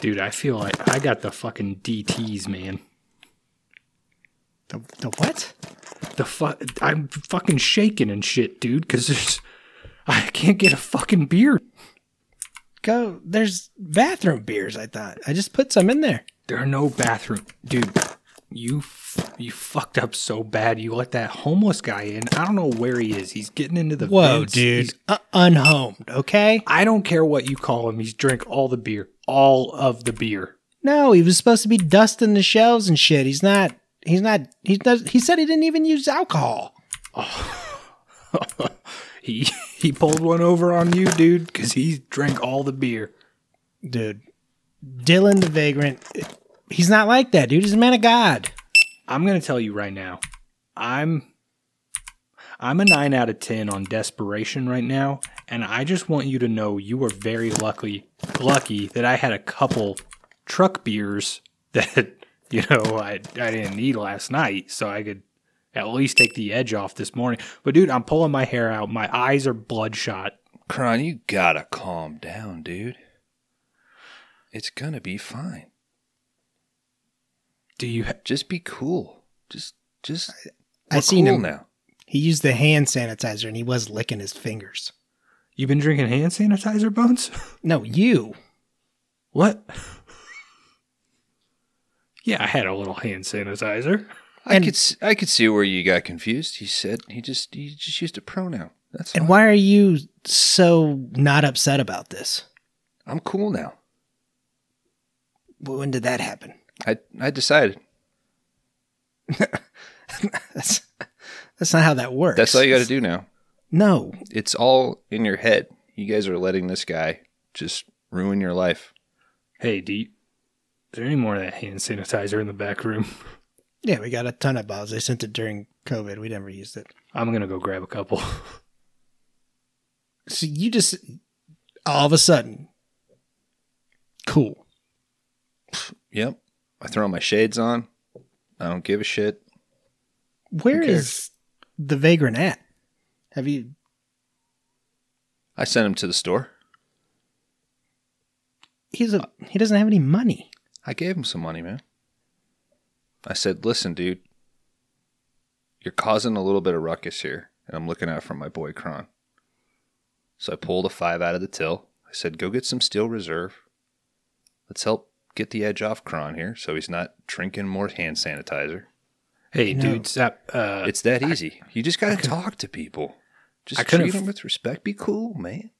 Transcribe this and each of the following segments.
Dude, I feel like I got the fucking DTs, man. The, the what? The fuck, I'm fucking shaking and shit, dude, because there's, I can't get a fucking beer. Go. There's bathroom beers. I thought I just put some in there. There are no bathroom, dude. You f- you fucked up so bad. You let that homeless guy in. I don't know where he is. He's getting into the Whoa, vents. dude. He's- Uh, unhomed. Okay. I don't care what you call him. He's drank all the beer, all of the beer. No, he was supposed to be dusting the shelves and shit. He's not. He's not. He does. He said he didn't even use alcohol. Oh. he he pulled one over on you, dude, because he drank all the beer. dude. Dylan the Vagrant, he's not like that, dude. He's a man of God. I'm gonna tell you right now, I'm I'm a nine out of ten on desperation right now, and I just want you to know you were very lucky lucky that I had a couple truck beers that you know I I didn't need last night, so I could at least take the edge off this morning. But dude, I'm pulling my hair out. My eyes are bloodshot. Kron, you gotta calm down, dude. It's gonna be fine. Do you? Ha- Just be cool. Just, just. I we're seen cool him. now. He used the hand sanitizer and he was licking his fingers. You've been drinking hand sanitizer, Bones? No, you. What? Yeah, I had a little hand sanitizer. I could, s- I could see where you got confused. He said he just, he just used a pronoun. That's And fine. why are you so not upset about this? I'm cool now. When did that happen? I, I decided. That's that's not how that works. That's all you got to do now. No, It's all in your head. You guys are letting this guy just ruin your life. Hey, do you, is there any more of that hand sanitizer in the back room? yeah, we got a ton of bottles. They sent it during COVID. We never used it. I'm gonna go grab a couple. So you just all of a sudden, cool. Yep. I throw my shades on. I don't give a shit. Where is the vagrant at? Have you? I sent him to the store. He's a. He doesn't have any money. I gave him some money, man. I said, listen, dude, you're causing a little bit of ruckus here, and I'm looking out for my boy Kron. So I pulled a five out of the till. I said, go get some steel reserve. Let's help get the edge off Kron here so he's not drinking more hand sanitizer. hey, No. dude, stop. Uh, It's that easy. You just got to talk to people. Just I couldn't treat them with respect. Be cool, man.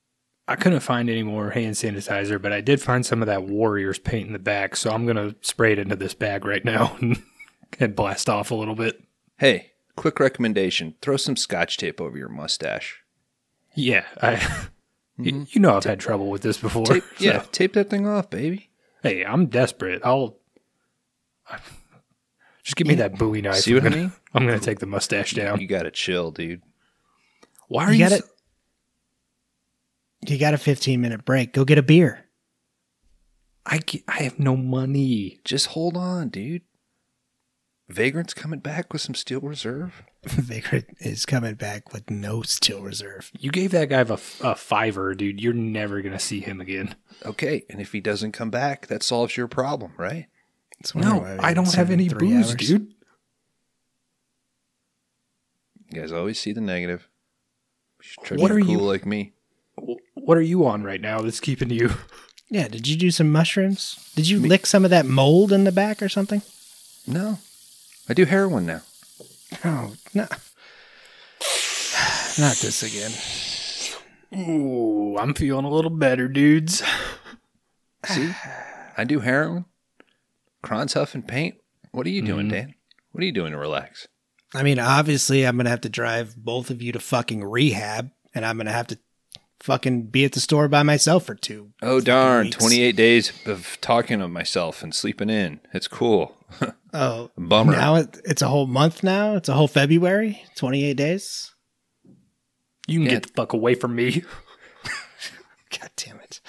I couldn't find any more hand sanitizer, but I did find some of that Warriors paint in the back, so I'm gonna spray it into this bag right now and, and blast off a little bit. Hey, quick recommendation throw some scotch tape over your mustache. Yeah, I. you, you know I've had trouble with this before. Mm-hmm. Tape, so- yeah, tape that thing off, baby. Hey, I'm desperate. I'll. Just give me that Bowie knife. See what I'm I gonna, mean? I'm gonna take the mustache down. You gotta chill, dude. Why are You you? got so- it. You got a 15 minute break. Go get a beer. I ca- I have no money. Just hold on, dude. Vagrant's coming back with some steel reserve. Vagrant is coming back with no steel reserve. You gave that guy a, a fiver, dude. You're never gonna see him again. Okay, and if he doesn't come back, that solves your problem, right? It's No, I don't haven't have seen any booze, hours. dude. You guys always see the negative. You should try to What be are cool you- like me. What are you on right now that's keeping you? Yeah, did you do some mushrooms? Did you lick some of that mold in the back or something? No, I do heroin now. Oh, no. Not this again. Ooh, I'm feeling a little better, dudes. See, I do heroin. Kron's huffing paint. What are you doing, mm-hmm. Dan? What are you doing to relax? I mean, obviously, I'm going to have to drive both of you to fucking rehab, and I'm going to have to fucking be at the store by myself for two. Oh darn! weeks. Twenty-eight days of talking to myself and sleeping in. It's cool. Oh, Bummer. now it, it's a whole month now? It's a whole February? 28 days? You can Yeah. get the fuck away from me. God damn it.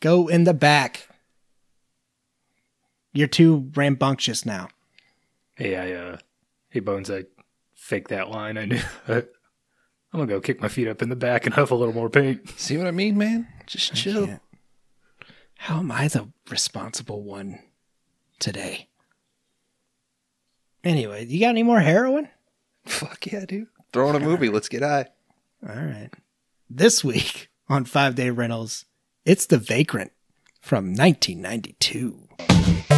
Go in the back. You're too rambunctious now. Hey, I uh, hey Bones, I faked that line. I knew. I'm gonna go kick my feet up in the back and huff a little more paint. See what I mean, man? Just chill. can't. How am I the responsible one today? Anyway, you got any more heroin? Fuck yeah, dude. Throw in a movie. Let's get high. All right. This week on Five Day Rentals, it's The Vagrant from 1992.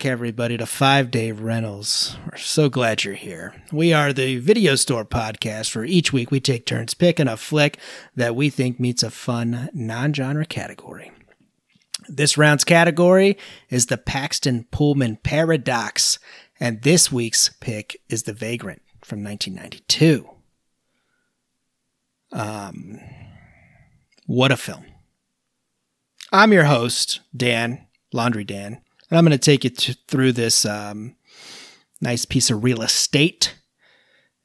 Back, everybody, to Five Day Rentals. We're so glad you're here. We are the video store podcast where each week we take turns picking a flick that we think meets a fun non genre category. This round's category is the Paxton Pullman Paradox, and this week's pick is The Vagrant from 1992. Um, what a film. I'm your host, Dan, Laundry Dan, and I'm going to take you to, through this um, nice piece of real estate.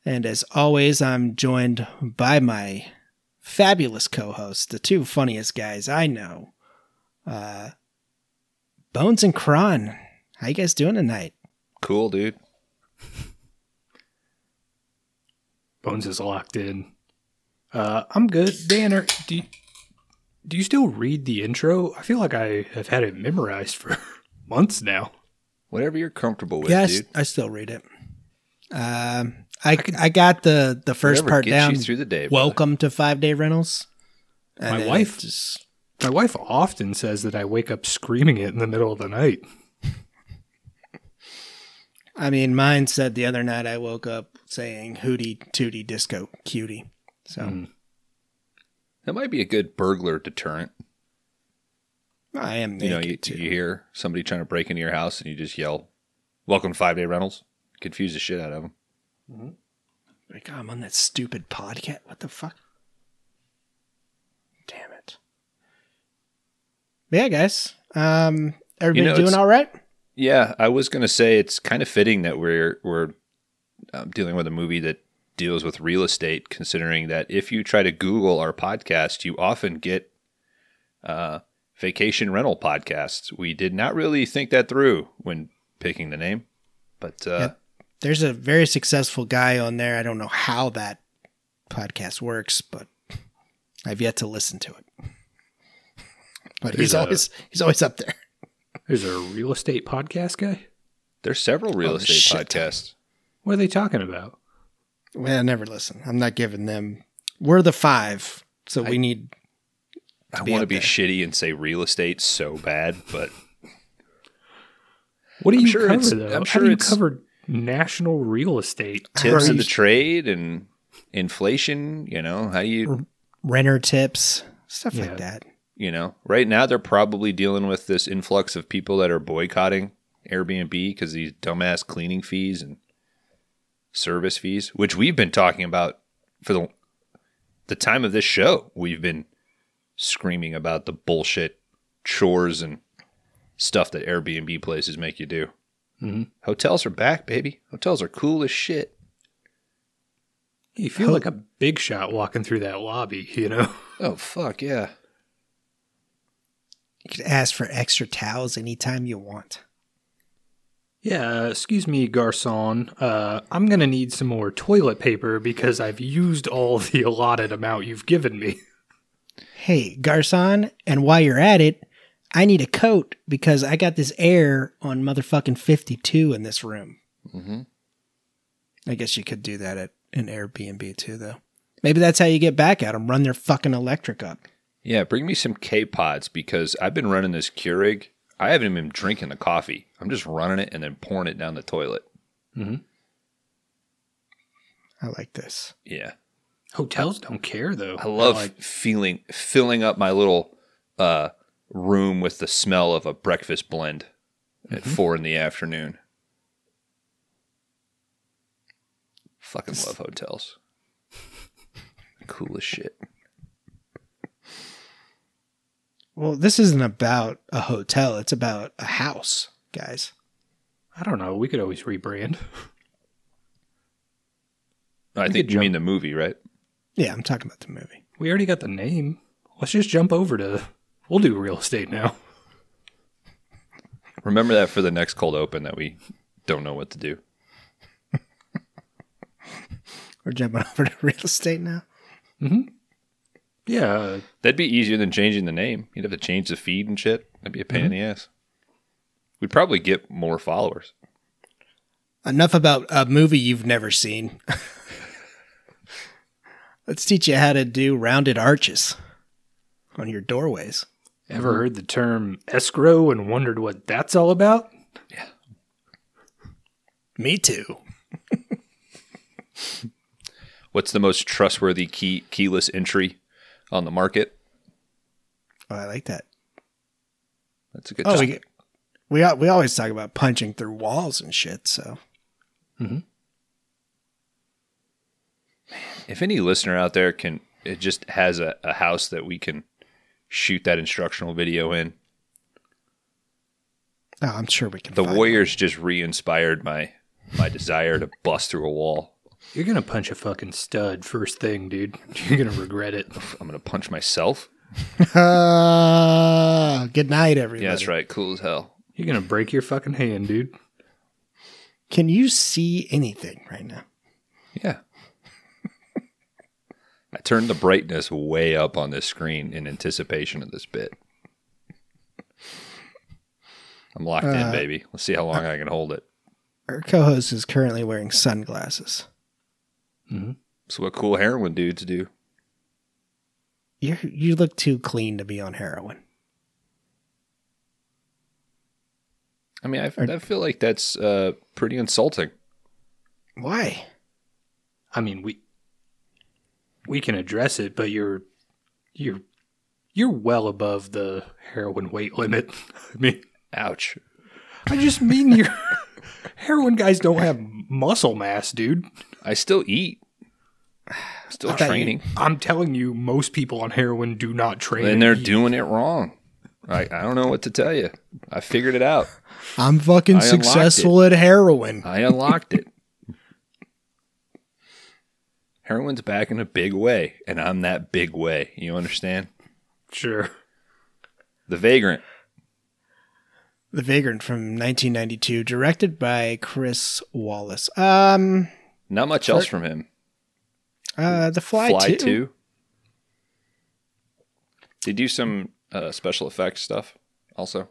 And as always, I'm joined by my fabulous co hosts, the two funniest guys I know, uh, Bones and Kron. How you guys doing tonight? Cool, dude. Bones is locked in. Uh, I'm good. Danner, do you, do you still read the intro? I feel like I have had it memorized for months now. Whatever you're comfortable with, yeah, I s- dude. I, still read it. Um, I, I got the the first Whatever part gets down. you through the day. brother. Welcome to Five Day Rentals. And My wife- just My wife often says that I wake up screaming it in the middle of the night. I mean, mine said the other night I woke up saying "hootie tootie disco cutie." So Mm. That might be a good burglar deterrent. I am You know, you, too. you hear somebody trying to break into your house and you just yell, Welcome to Five Day Rentals. Confuse the shit out of them. Like, oh, I'm on that stupid podcast. What the fuck? Damn it. But yeah, guys. Um, everybody know, doing all right? Yeah, I was gonna say it's kind of fitting that we're we're um, dealing with a movie that deals with real estate, considering that if you try to Google our podcast, you often get uh, vacation rental podcasts. We did not really think that through when picking the name, but uh, Yep. There's a very successful guy on there. I don't know how that podcast works, but I've yet to listen to it. But he's a- always he's always up there. There's a real estate podcast guy. there's several real Oh, estate shit. podcasts. What are they talking about? Well, I never listen. I'm not giving them. We're the five, so we need. I be want to be there. shitty and say real estate so bad, but What do I'm you sure cover it's- though? I'm How sure do you it's- cover national real estate? tips Are of the trade and inflation. You know, how do you renter tips, stuff Yeah. like that. you know, right now they're probably dealing with this influx of people that are boycotting Airbnb because these dumbass cleaning fees and service fees, which we've been talking about for the the time of this show. We've been screaming about the bullshit chores and stuff that Airbnb places make you do. Mhm. Hotels are back, baby. Hotels are cool as shit. You feel like a big shot walking through that lobby, you know? Oh fuck yeah! You can ask for extra towels anytime you want. Yeah, uh, excuse me, garçon. Uh, I'm gonna need some more toilet paper because I've used all the allotted amount you've given me. Hey, Garcon, and while you're at it, I need a coat because I got this air on motherfucking 52 in this room. hmm I guess you could do that at an Airbnb too, though. Maybe that's how you get back at them. Run their fucking electric up. Yeah, bring me some K pods because I've been running this Keurig. I haven't even been drinking the coffee. I'm just running it and then pouring it down the toilet. I like this. Yeah, Hotels don't care though. I love Like, feeling filling up my little uh, room with the smell of a breakfast blend at four in the afternoon. Fucking love hotels. cool as shit. Well, this isn't about a hotel. It's about a house, guys. I don't know. We could always rebrand. I We think could you mean the movie, right? Yeah, I'm talking about the movie. We already got the name. Let's just jump over to. We'll do real estate now. Remember that for the next cold open that we don't know what to do. We're jumping over to real estate now. Yeah, uh, That'd be easier than changing the name. You'd have to change the feed and shit. That'd be a pain in the ass. We'd probably get more followers. Enough about a movie you've never seen. Let's teach you how to do rounded arches on your doorways. ever heard the term escrow and wondered what that's all about? Yeah. Me too. What's the most trustworthy key keyless entry on the market? Oh, I like that. That's a good. Oh, topic. we we we always talk about punching through walls and shit. So mm-hmm. If any listener out there can, it just has a, a house that we can shoot that instructional video in. oh, I'm sure we can. The find Warriors just re-inspired my my desire to bust through a wall. You're gonna punch a fucking stud first thing, dude. You're gonna regret it. I'm gonna punch myself. one. Ah, good night, everybody. Yeah, that's right. Cool as hell. You're gonna break your fucking hand, dude. Can you see anything right now? Yeah. I turned the brightness way up on this screen in anticipation of this bit. I'm locked in, Uh, baby. Let's see how long I can hold it. Our co-host is currently wearing sunglasses. So what cool heroin dudes do. You you look too clean to be on heroin. I mean, I, I feel like that's uh, pretty insulting. Why? I mean, we we can address it, but you're you're you're well above the heroin weight limit. I mean, Ouch. I just mean your heroin guys don't have muscle mass, dude. I still eat. Still I thought you- training. I'm telling you, most people on heroin do not train. And they're eat. doing it wrong. I, I don't know what to tell you. I figured it out. I'm fucking I successful at heroin. I unlocked it. Heroin's back in a big way, and I'm that big way. You understand? Sure. The Vagrant. The Vagrant from 1992, directed by Chris Walas. Um, Not much else from him. uh, The Fly, Fly 2. 2. They do some uh, special effects stuff also.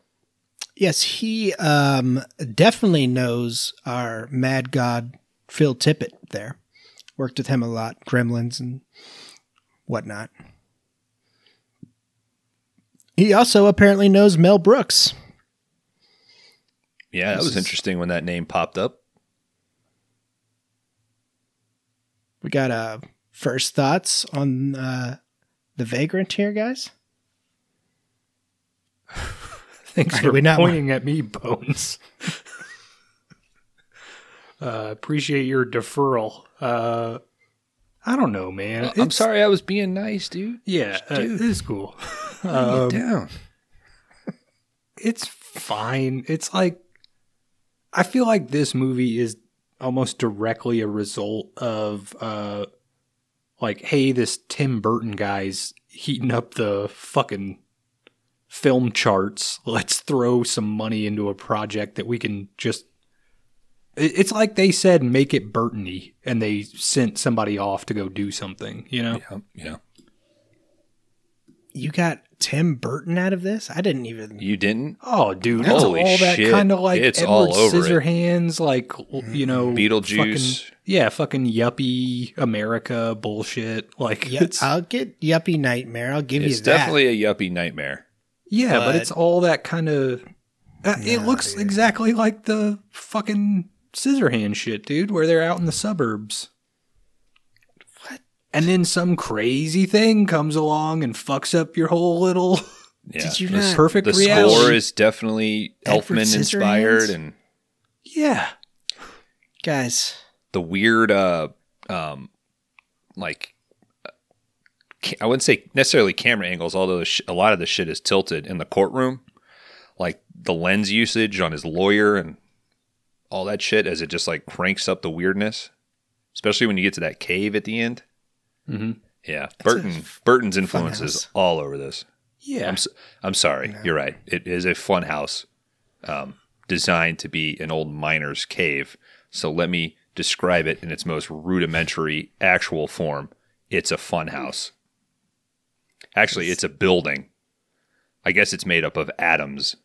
Yes, he um definitely knows our mad god Phil Tippett there. Worked with him a lot, Gremlins and whatnot. He also apparently knows Mel Brooks. Yeah, that was interesting when that name popped up. We got uh first thoughts on uh the Vagrant here, guys. Thanks for not- pointing at me, Bones. uh, appreciate your deferral. Uh, I don't know, man. I'm It's- sorry I was being nice, dude. Yeah, uh, Dude. it is cool. Um, it down. it's fine. It's like I feel like this movie is almost directly a result of uh like hey this Tim Burton guy's heating up the fucking film charts. Let's throw some money into a project that we can just it's like they said make it Burtony and they sent somebody off to go do something, you know? Yeah, yeah. You got Tim Burton out of this? I didn't even You didn't? Oh, dude, Holy it's all that shit. kind of like It's Edward all over it. Scissorhands, like you know, Beetlejuice. fucking- yeah, fucking yuppie America bullshit. Like, yeah, I'll get Yuppie Nightmare. I'll give It's you that. It's definitely a yuppie nightmare. yeah, but, but- it's all that kind of. Uh, it looks dude. exactly like the fucking Scissorhand shit, dude, where they're out in the suburbs. What? And then some crazy thing comes along and fucks up your whole little Yeah. Did you the, not- perfect The reality. score is definitely Edward Elfman inspired and yeah, Guys, the weird uh um like uh, I wouldn't say necessarily camera angles although the sh- a lot of the shit is tilted in the courtroom like the lens usage on his lawyer and all that shit as it just like cranks up the weirdness, especially when you get to that cave at the end. Mm-hmm. Yeah, a Burton Burton's fun influence is all over this. Yeah. I'm s- I'm sorry, you're right. It is a fun house, um, designed to be an old miner's cave. So let me describe it in its most rudimentary actual form. It's a fun house. Actually, it's a building. I guess it's made up of atoms.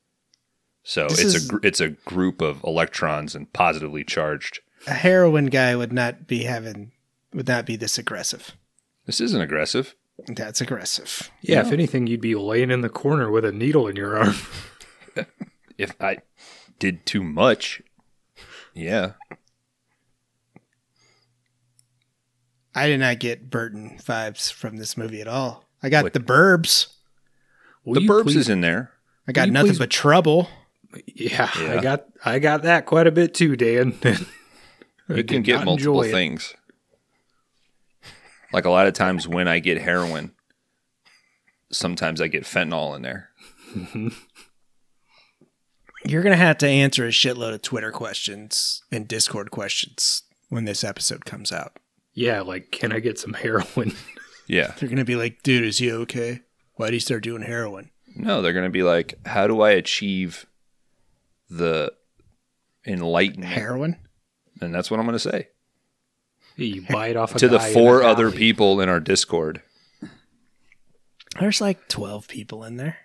So This it's is- a gr- it's a group of electrons and positively charged. A heroin guy would not be having would not be this aggressive. This isn't aggressive. That's aggressive. yeah. If anything, you'd be laying in the corner with a needle in your arm. If I did too much, yeah. I did not get Burton vibes from this movie at all. I got What? the Burbs. Will the Burbs please- is in there. I got nothing please- but trouble. Yeah, Yeah. I got I got that quite a bit too, Dan. You can get multiple things. Like a lot of times when I get heroin, sometimes I get fentanyl in there. You're gonna have to answer a shitload of Twitter questions and Discord questions when this episode comes out. Yeah, like can I get some heroin? Yeah. They're gonna be like, "Dude, is he okay? Why did he start doing heroin?" No, they're going to be like, how do I achieve the enlightenment? Heroin? And that's what I'm going to say. you buy it off a to the guy in four a other people in our Discord. There's like twelve people in there.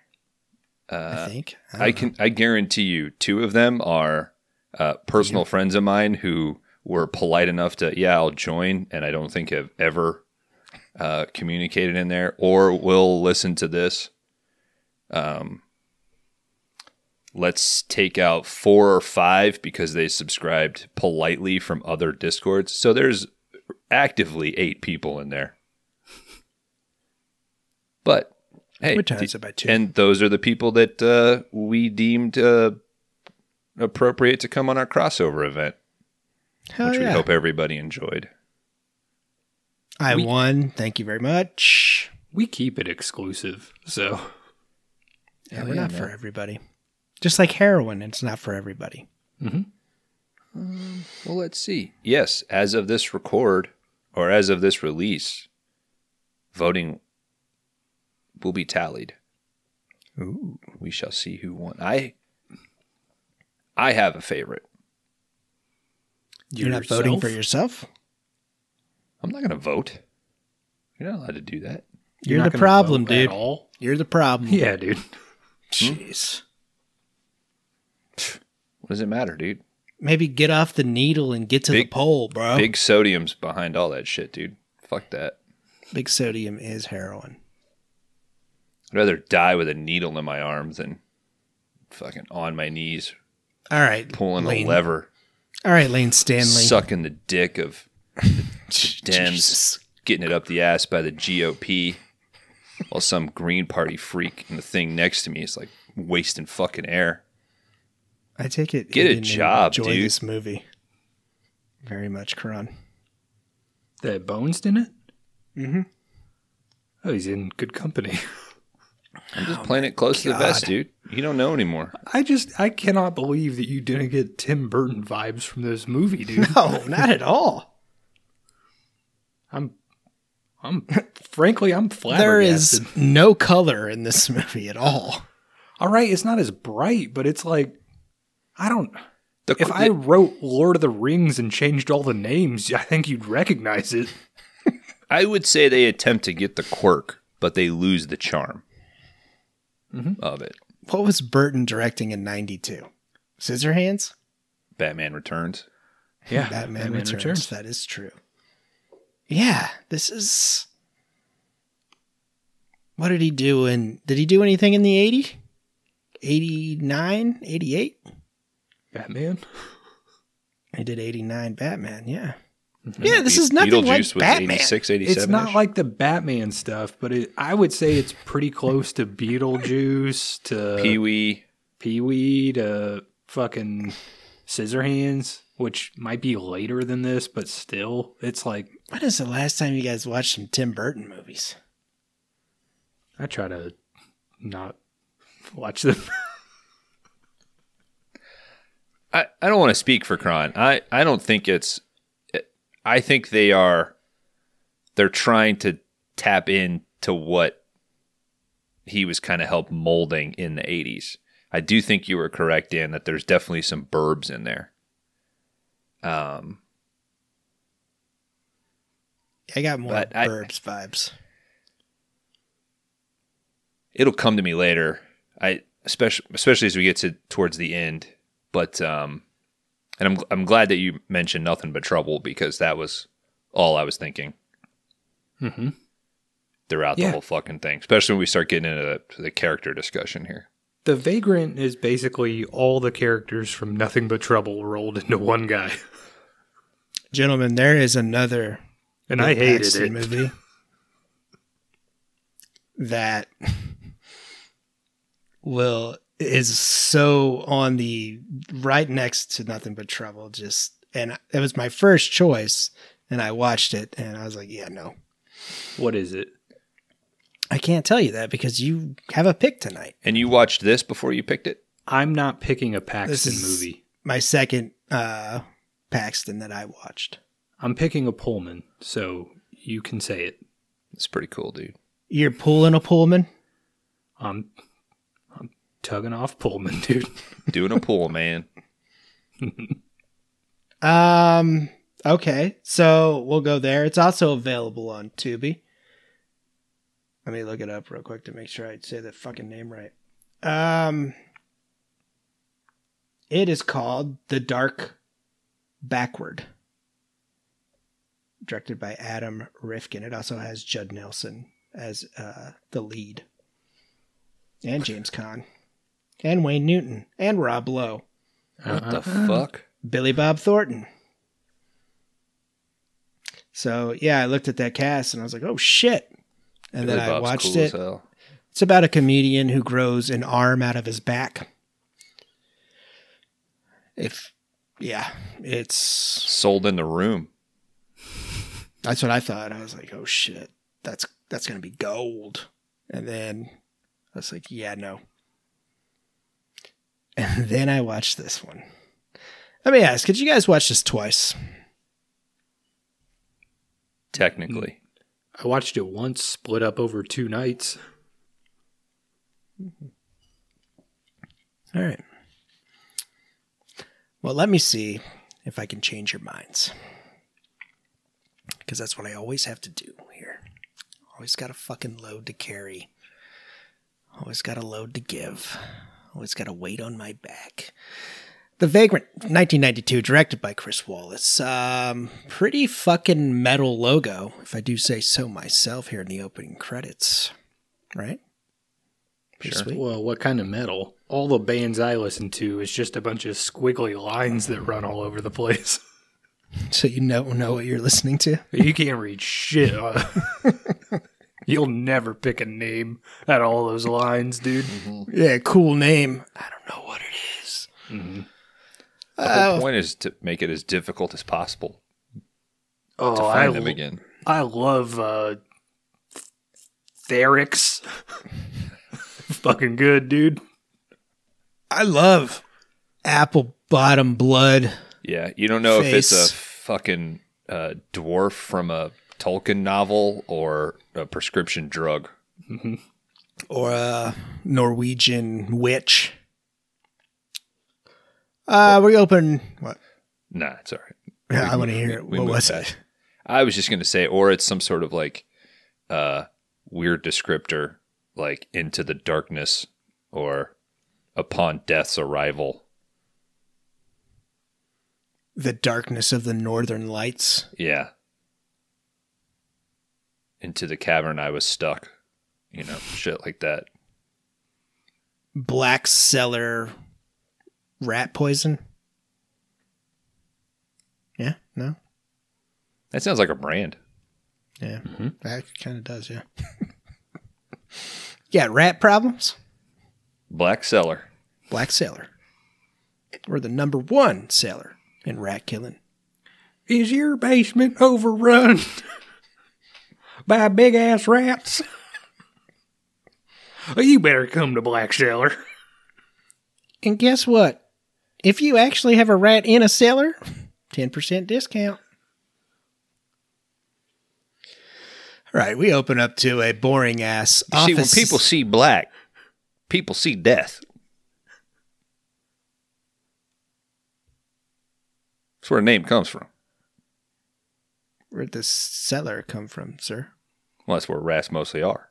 I Uh, think. I don't know. can I guarantee you two of them are uh, personal friends of mine who were polite enough to yeah I'll join and I don't think have ever uh, communicated in there or will listen to this. Um, let's take out four or five because they subscribed politely from other discords. So there's actively eight people in there. But hey, We times two. and those are the people that uh, we deemed uh, appropriate to come on our crossover event, Hell which we hope everybody enjoyed. I we- won. Thank you very much. We keep it exclusive, so Yeah, we're yeah, not man. for everybody. Just like heroin, it's not for everybody. mm-hmm Well, let's see. Yes, as of this record, or as of this release, voting will be tallied. Ooh. We shall see who won. I I have a favorite. You're not voting for yourself? I'm not going to vote. You're not allowed to do that. You're, not the problem, dude. You're the problem. Yeah, dude. Jeez. What does it matter, dude? Maybe get off the needle and get to the pole, bro. Big sodium's behind all that shit, dude. Fuck that. Big sodium is heroin. I'd rather die with a needle in my arm than fucking on my knees All right. pulling Lane. a lever, All right, Lane Stanley. sucking the dick of the Dems, Jesus. getting it up the ass by the GOP, while some Green Party freak in the thing next to me is like wasting fucking air. I take it. Get you a job, enjoy dude. this movie very much, Kron. That Bones in it? Mm-hmm. Oh, he's in good company. I'm just playing it close to the vest, dude. You don't know anymore. I just I cannot believe that you didn't get Tim Burton vibes from this movie, dude. No, not at all. I'm I'm frankly I'm flattered. There is no color in this movie at all. All right, it's not as bright, but it's like I don't The, if I wrote Lord of the Rings and changed all the names, I think you'd recognize it. I would say they attempt to get the quirk, but they lose the charm mm-hmm. of it. What was Burton directing in '92? Scissorhands. Batman Returns. Yeah, Batman, Returns. That is true. Yeah, this is. What did he do in? Did he do anything in the 80? 89, 88? Batman. I did 89 Batman, yeah. Mm-hmm. Yeah, this is nothing Beetlejuice like was Batman. 86, 87. It's not like the Batman stuff, but it, I would say it's pretty close to Beetlejuice, to Pee Wee. Pee Wee, to fucking Scissorhands, which might be later than this, but still, it's like When is the last time you guys watched some Tim Burton movies? I try to not watch them. I, I don't want to speak for Kron. I, I don't think it's. I think they are. They're trying to tap into what he was kind of helped molding in the 80s. I do think you were correct, Dan, that there's definitely some burbs in there. Um, I got more But I- Burbs vibes. it'll come to me later. I especially especially as we get to towards the end. But um, and I'm I'm glad that you mentioned nothing but trouble because that was all I was thinking Mm-hmm. throughout Yeah. the whole fucking thing. Especially when we start getting into the, the character discussion here. The Vagrant is basically all the characters from Nothing But Trouble rolled into one guy. Gentlemen, there is another And I Bill hated Paxton it. movie that will is so on the right next to nothing but trouble just and it was my first choice and i watched it and i was like yeah no What is it? i can't tell you that because you have a pick tonight And you watched this before you picked it? I'm not picking a Paxton This is- movie. my second uh paxton that i watched I'm picking a Pullman, so you can say it. It's pretty cool, dude. you're pulling a pullman I'm, I'm tugging off Pullman, dude. Doing a pool, man. Um. Okay, so we'll go there. It's also available on Tubi. Let me look it up real quick to make sure I say the fucking name right. Um. It is called The Dark Backward, directed by Adam Rifkin. It also has Judd Nelson as uh, the lead, and James Caan, and Wayne Newton, and Rob Lowe. What the Uh-uh. fuck? Billy Bob Thornton. So yeah, I looked at that cast and I was like, "Oh shit!" And Billy then I watched cool it. as hell. It's about a comedian who grows an arm out of his back. If yeah, it's Sold in the room. that's what I thought. I was like, "Oh shit, that's that's gonna be gold." And then I was like, "Yeah, no." And then I watched this one. Let me ask: Did you guys watch this twice? Technically. I watched it once, split up over two nights. All right. Well, let me see if I can change your minds. Because that's what I always have to do here. Always got a fucking load to carry. Always got a load to give. Always got a weight on my back. The Vagrant, 1992, directed by Chris Walas. Um, pretty fucking metal logo, if I do say so myself, here in the opening credits. Right? Pretty Sure. sweet. Well, what kind of metal? All the bands I listen to is just a bunch of squiggly lines that run all over the place. So you know know what you're listening to. You can't read shit. You'll never pick a name out of all those lines, dude. Yeah, cool name. I don't know what it is. The whole point is to make it as difficult as possible Oh, to I, find them lo- again. I love uh, Therix. Fucking good, dude. I love apple bottom blood. Yeah, you don't know if it's a fucking uh, dwarf from a Tolkien novel or a prescription drug. or a Norwegian witch. Uh, we open. What? Nah, it's all right. Yeah, I want to we- hear it. we What was past it? I was just going to say, or it's some sort of like uh, weird descriptor, like into the darkness or upon death's arrival. The darkness of the northern lights. Yeah. Into the cavern I was stuck. You know, shit like that. Black cellar rat poison. Yeah, no, That sounds like a brand. yeah, mm-hmm. that kind of does. Yeah, yeah, rat problems. Black Cellar. Black cellar. We're the number one sailor in rat killing. Is your basement overrun by big ass rats? Well, you better come to Black Cellar. And guess what? if you actually have a rat in a cellar, 10% discount. All right, we open up to a boring ass You see, when people see black, people see death. That's where the name comes from. Where'd this cellar come from, sir? Well, that's where rats mostly are.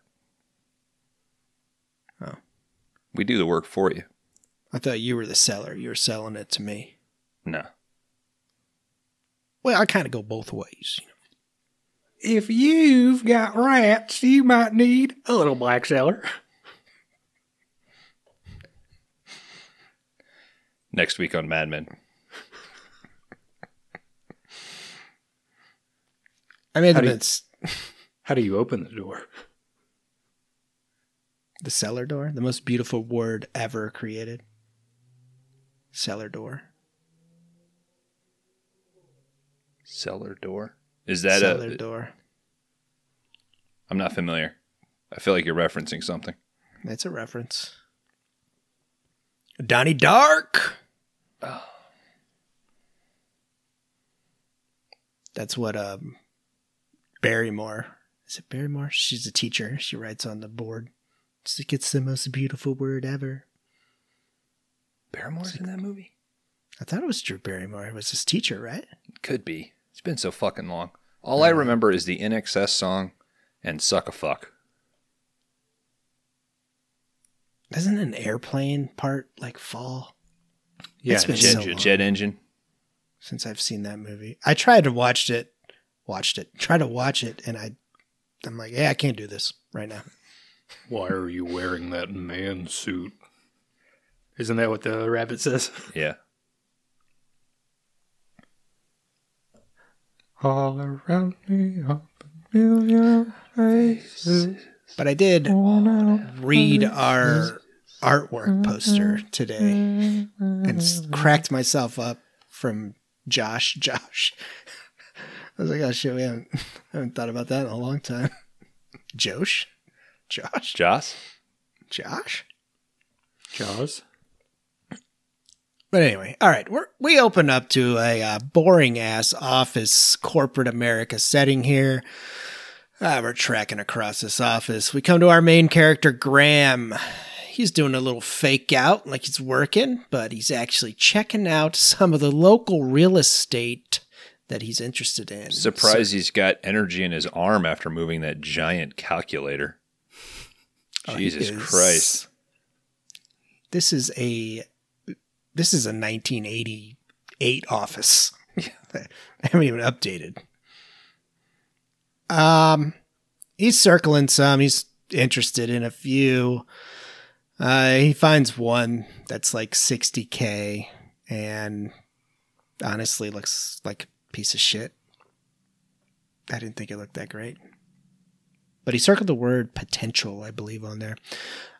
Oh. We do the work for you. I thought you were the seller. You were selling it to me. No. Well, I kind of go both ways. If you've got rats, you might need a little black cellar. Next week on Mad Men. I made How them it's How do you open the door? the cellar door, the most beautiful word ever created. Cellar door. Cellar door. Is that a cellar a? door. I'm not familiar. I feel like you're referencing something. That's a reference. Donnie Dark. That's what um Barrymore. Is it Barrymore? She's a teacher. She writes on the board. She it's the most beautiful word ever. Barrymore's in that movie. I thought it was Drew Barrymore. It was his teacher, right? Could be. It's been so fucking long. All I remember is the INXS song and "Suck a Fuck." Doesn't an airplane part like fall Yeah, jet- so jet engine. since I've seen that movie? I tried to watch it, watched it, tried to watch it, and I, I'm like, yeah, I can't do this right now. Why are you wearing that man suit? Isn't that what the rabbit says? Yeah. All around me are a million faces. But I did read our artwork poster today and cracked myself up from Josh. Josh. I was like, oh shit, we haven't, haven't thought about that in a long time. Josh? Josh? Josh, Josh? Jaws. But anyway, all right, we're, we open up to a uh, boring ass office corporate America setting here. Uh, we're tracking across this office. We come to our main character, Graham. He's doing a little fake out like he's working, but he's actually checking out some of the local real estate that he's interested in. Surprised he's got energy in his arm after moving that giant calculator. Oh, Jesus is- Christ. This is a this is a 1988 office. I haven't even updated. Um, he's circling some. He's interested in a few. Uh, he finds one that's like 60k, and honestly looks like piece of shit. I didn't think it looked that great. But he circled the word potential, I believe, on there.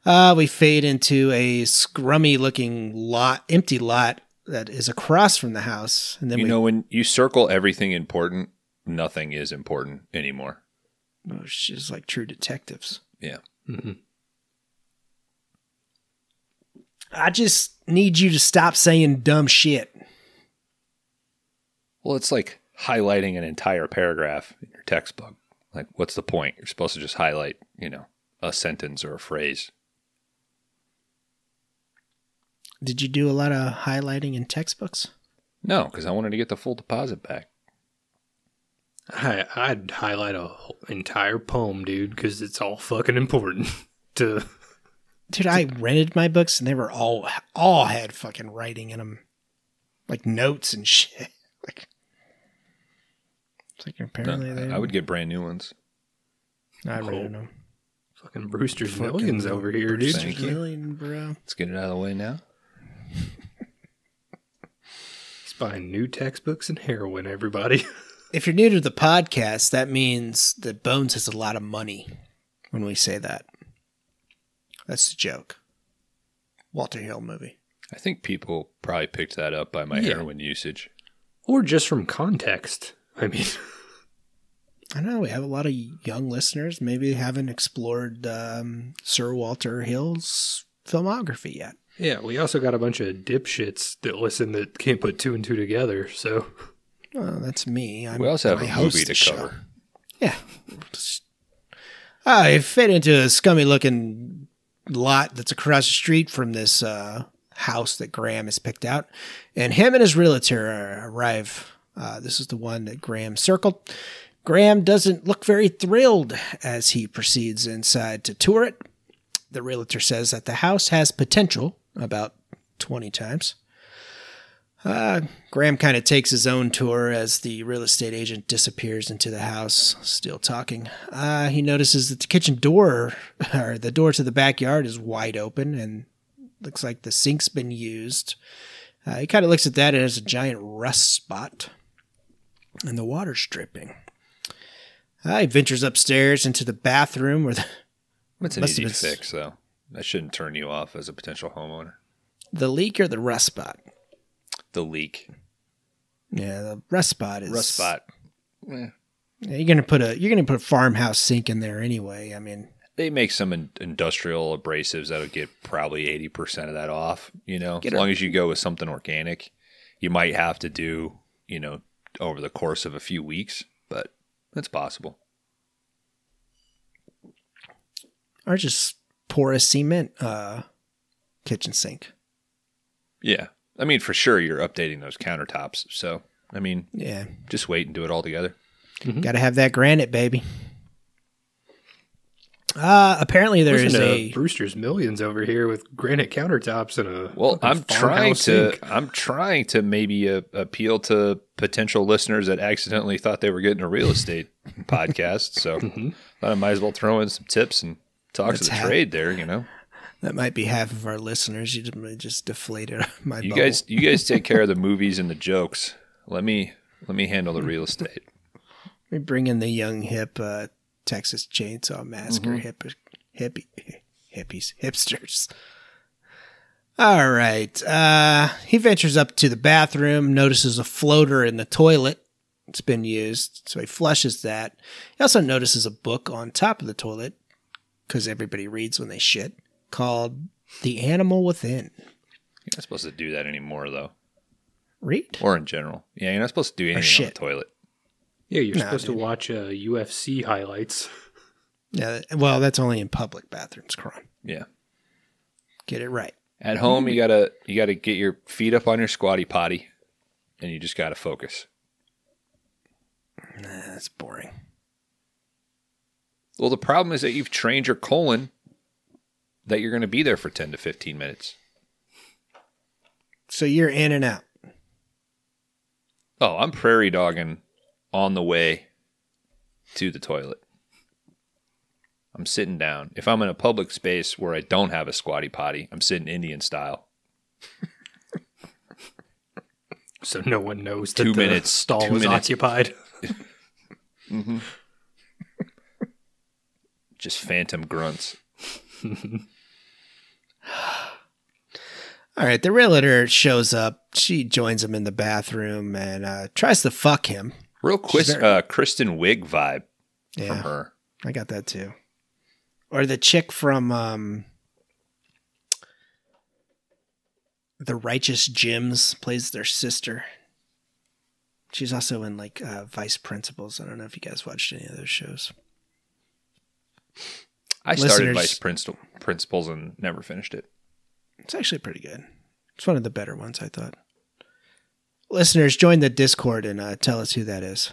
Uh, we fade into a scrummy looking lot, empty lot that is across from the house. And then You we know, when you circle everything important, nothing is important anymore. Oh, it's just like true detectives. Yeah. Mm-hmm. I just need you to stop saying dumb shit. Well, it's like highlighting an entire paragraph in your textbook. Like, what's the point? You're supposed to just highlight, you know, a sentence or a phrase. Did you do a lot of highlighting in textbooks? No, because I wanted to get the full deposit back. I, I'd highlight a whole entire poem, dude, because it's all fucking important to. Dude, I rented my books and they were all all had fucking writing in them, like notes and shit. Like, it's like No, apparently they. I would get brand new ones. I read them. Fucking Brewster's Fucking Millions over here, dude. Thank you. Million, bro. Let's get it out of the way now. He's buying new textbooks and heroin, everybody. If you're new to the podcast, that means that Bones has a lot of money when we say that. That's the joke. Walter Hill movie. I think people probably picked that up by my Yeah. heroin usage. or just from context. I mean, I know we have a lot of young listeners. Maybe haven't explored um, Sir Walter Hill's filmography yet. Yeah, we also got a bunch of dipshits that listen that can't put two and two together. So Well, that's me. I'm, We also have a host movie to show. cover. Yeah. I fit into a scummy looking lot that's across the street from this uh, house that Graham has picked out. And him and his realtor arrive. Uh, this is the one that Graham circled. Graham doesn't look very thrilled as he proceeds inside to tour it. The realtor says that the house has potential about 20 times. Uh, Graham kind of takes his own tour as the real estate agent disappears into the house, still talking. Uh, he notices that the kitchen door, or the door to the backyard, is wide open and looks like the sink's been used. Uh, he kind of looks at that and has a giant rust spot, and the water's dripping. I ventures upstairs into the bathroom where the, It's an easy fix, though. That shouldn't turn you off as a potential homeowner. the leak or the rust spot. The leak, Yeah, the rust spot is rust spot. Eh, Yeah, you're gonna put a you're gonna put a farmhouse sink in there anyway. I mean, they make some in- industrial abrasives that'll get probably 80% of that off, you know. As a- long as you go with something organic, you might have to do, you know, over the course of a few weeks, but that's possible. or just pour a cement uh, kitchen sink. Yeah. I mean, for sure you're updating those countertops. So, I mean, Yeah, just wait and do it all together. got to have that granite, baby. Uh, apparently there listen is a Brewster's Millions over here with granite countertops and a Well, I'm trying to sink. I'm trying to maybe uh, appeal to potential listeners that accidentally thought they were getting a real estate podcast. So, Mhm. thought I might as well throw in some tips and talk Let's to the have- trade there, you know. that might be half of our listeners. You just, just deflated my. You bubble. guys you guys take care of the movies and the jokes. Let me let me handle the real estate. we bring in the young hip uh, Texas Chainsaw Massacre Mm-hmm. hip, hippie hippies hipsters. All right. Uh, he ventures up to the bathroom, notices a floater in the toilet. It's been used, so he flushes that. He also notices a book on top of the toilet because everybody reads when they shit, called "The Animal Within." You're not supposed to do that anymore though. Read. Or in general. Yeah, you're not supposed to do anything on the toilet. Yeah, you're Nah, supposed dude. to watch uh, UFC highlights. Yeah. Well, that's only in public bathrooms, Kron. Yeah. Get it right. At home you gotta you gotta get your feet up on your squatty potty and you just gotta focus. Nah, that's boring. Well, the problem is that you've trained your colon that you're going to be there for 10 to 15 minutes. So you're in and out. Oh, I'm prairie dogging on the way to the toilet. I'm sitting down. If I'm in a public space where I don't have a squatty potty, I'm sitting Indian style. So no one knows that Two the minutes, stall two is minutes. occupied. Just phantom grunts. All right, the realtor shows up. She joins him in the bathroom and uh, tries to fuck him. Real quick, very- uh, Kristen Wiig vibe from her. I got that too. Or the chick from um, the Righteous Gems plays their sister. She's also in like uh, Vice Principals. I don't know if you guys watched any of those shows. I started Listeners- Vice Principal, Principals and never finished it. It's actually pretty good. It's one of the better ones, I thought. Listeners, join the Discord and uh, tell us who that is.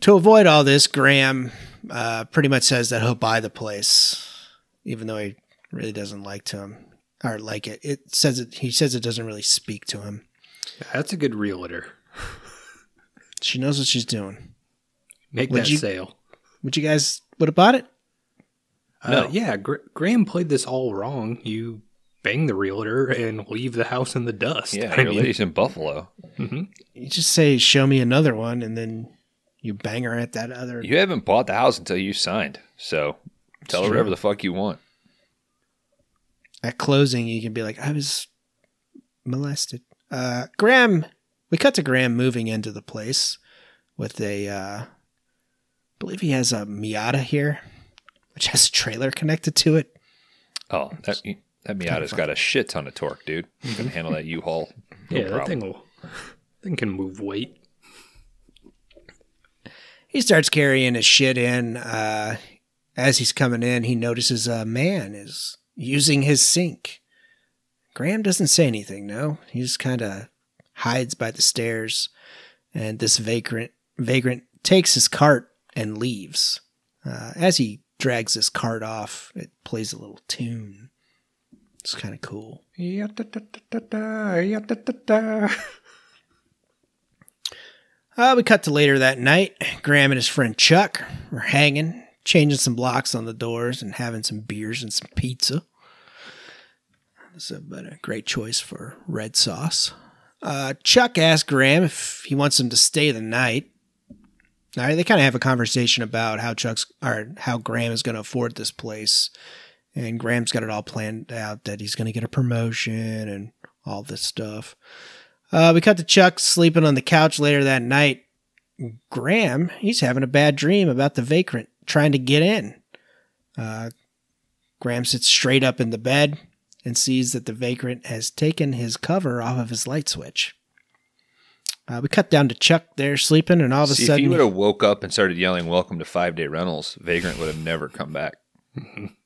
To avoid all this, Graham uh, pretty much says that he'll buy the place, even though he really doesn't like to him or like it. It says it. He says it doesn't really speak to him. That's a good realtor. She knows what she's doing. Make Would that you- sale. Would you guys would have bought it? Uh, No. yeah, Gra- Graham played this all wrong. You bang the realtor and leave the house in the dust. Yeah, I your mean, lady's in Buffalo. mhm. You just say, "Show me another one," and then you bang her at that other. You haven't bought the house until you signed. So tell her whatever the fuck you want. at closing, you can be like, I was molested. Uh, Graham, we cut to Graham moving into the place with a, uh, I believe he has a Miata here, which has a trailer connected to it. Oh, that, That Miata's got a shit ton of torque, dude. You can handle that U-Haul. No yeah, that thing will. Thing can move weight. He starts carrying his shit in. Uh, as he's coming in, he notices a man is using his sink. Graham doesn't say anything, no. He just kind of hides by the stairs. And this vagrant vagrant takes his cart and leaves. Uh, as he drags his cart off, it plays a little tune. It's kind of cool. Uh, we cut to later that night. Graham and his friend Chuck were hanging, changing some locks on the doors, and having some beers and some pizza. This has been a great choice for red sauce. Uh, Chuck asks Graham if he wants him to stay the night. Right, they kind of have a conversation about how Chuck's or how Graham is going to afford this place, and Graham's got it all planned out that he's going to get a promotion and all this stuff. Uh, we cut to Chuck sleeping on the couch later that night. Graham, he's having a bad dream about the vagrant trying to get in. Uh, Graham sits straight up in the bed and sees that the vagrant has taken his cover off of his light switch. Uh, we cut down to Chuck there sleeping, and all of a See, if he would have woke up and started yelling "Welcome to Five Day Rentals," Vagrant would have never come back.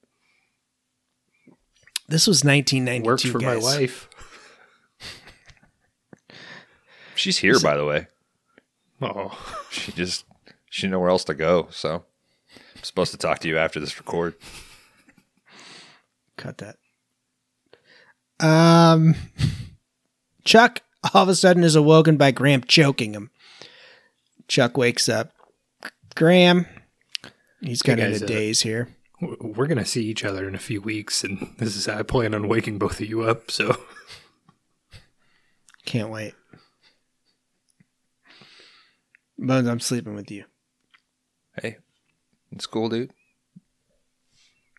this was 1992. Worked for my wife. She's here, by the way. Oh, She just she didn't know where else to go. So I'm supposed to talk to you after this record. Cut that. Um, Chuck all of a sudden is awoken by Graham choking him. Chuck wakes up. Graham, he's kind of in a uh, daze here. W- we're gonna see each other in a few weeks, and this is how I plan on waking both of you up. So Can't wait. Bones, I'm sleeping with you. Hey, it's cool, dude.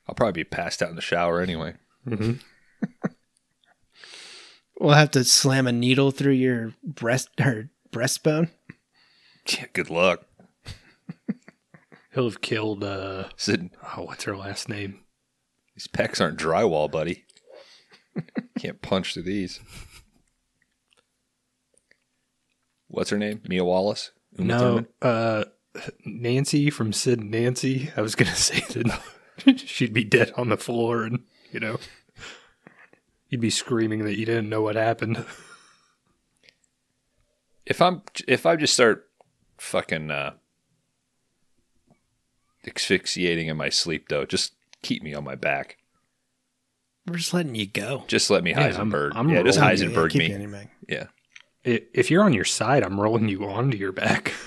I'll probably be passed out in the shower anyway. Mm-hmm. We'll have to slam a needle through your breast or breastbone. Yeah, good luck. He'll have killed. uh Sid, Oh, what's her last name? these pecs aren't drywall, buddy. Can't punch through these. What's her name? Mia Wallace? Uma No, Thurman? uh, Nancy from Sid and Nancy. I was gonna say that she'd be dead on the floor, and you know, you'd be screaming that you didn't know what happened. If I'm if I just start fucking uh, asphyxiating in my sleep, though, just keep me on my back. We're just letting you go. Just let me Yeah, I'm- Heisenberg. I'm yeah, just. Heisenberg keep me. you on your. Yeah. If you're on your side, I'm rolling you onto your back.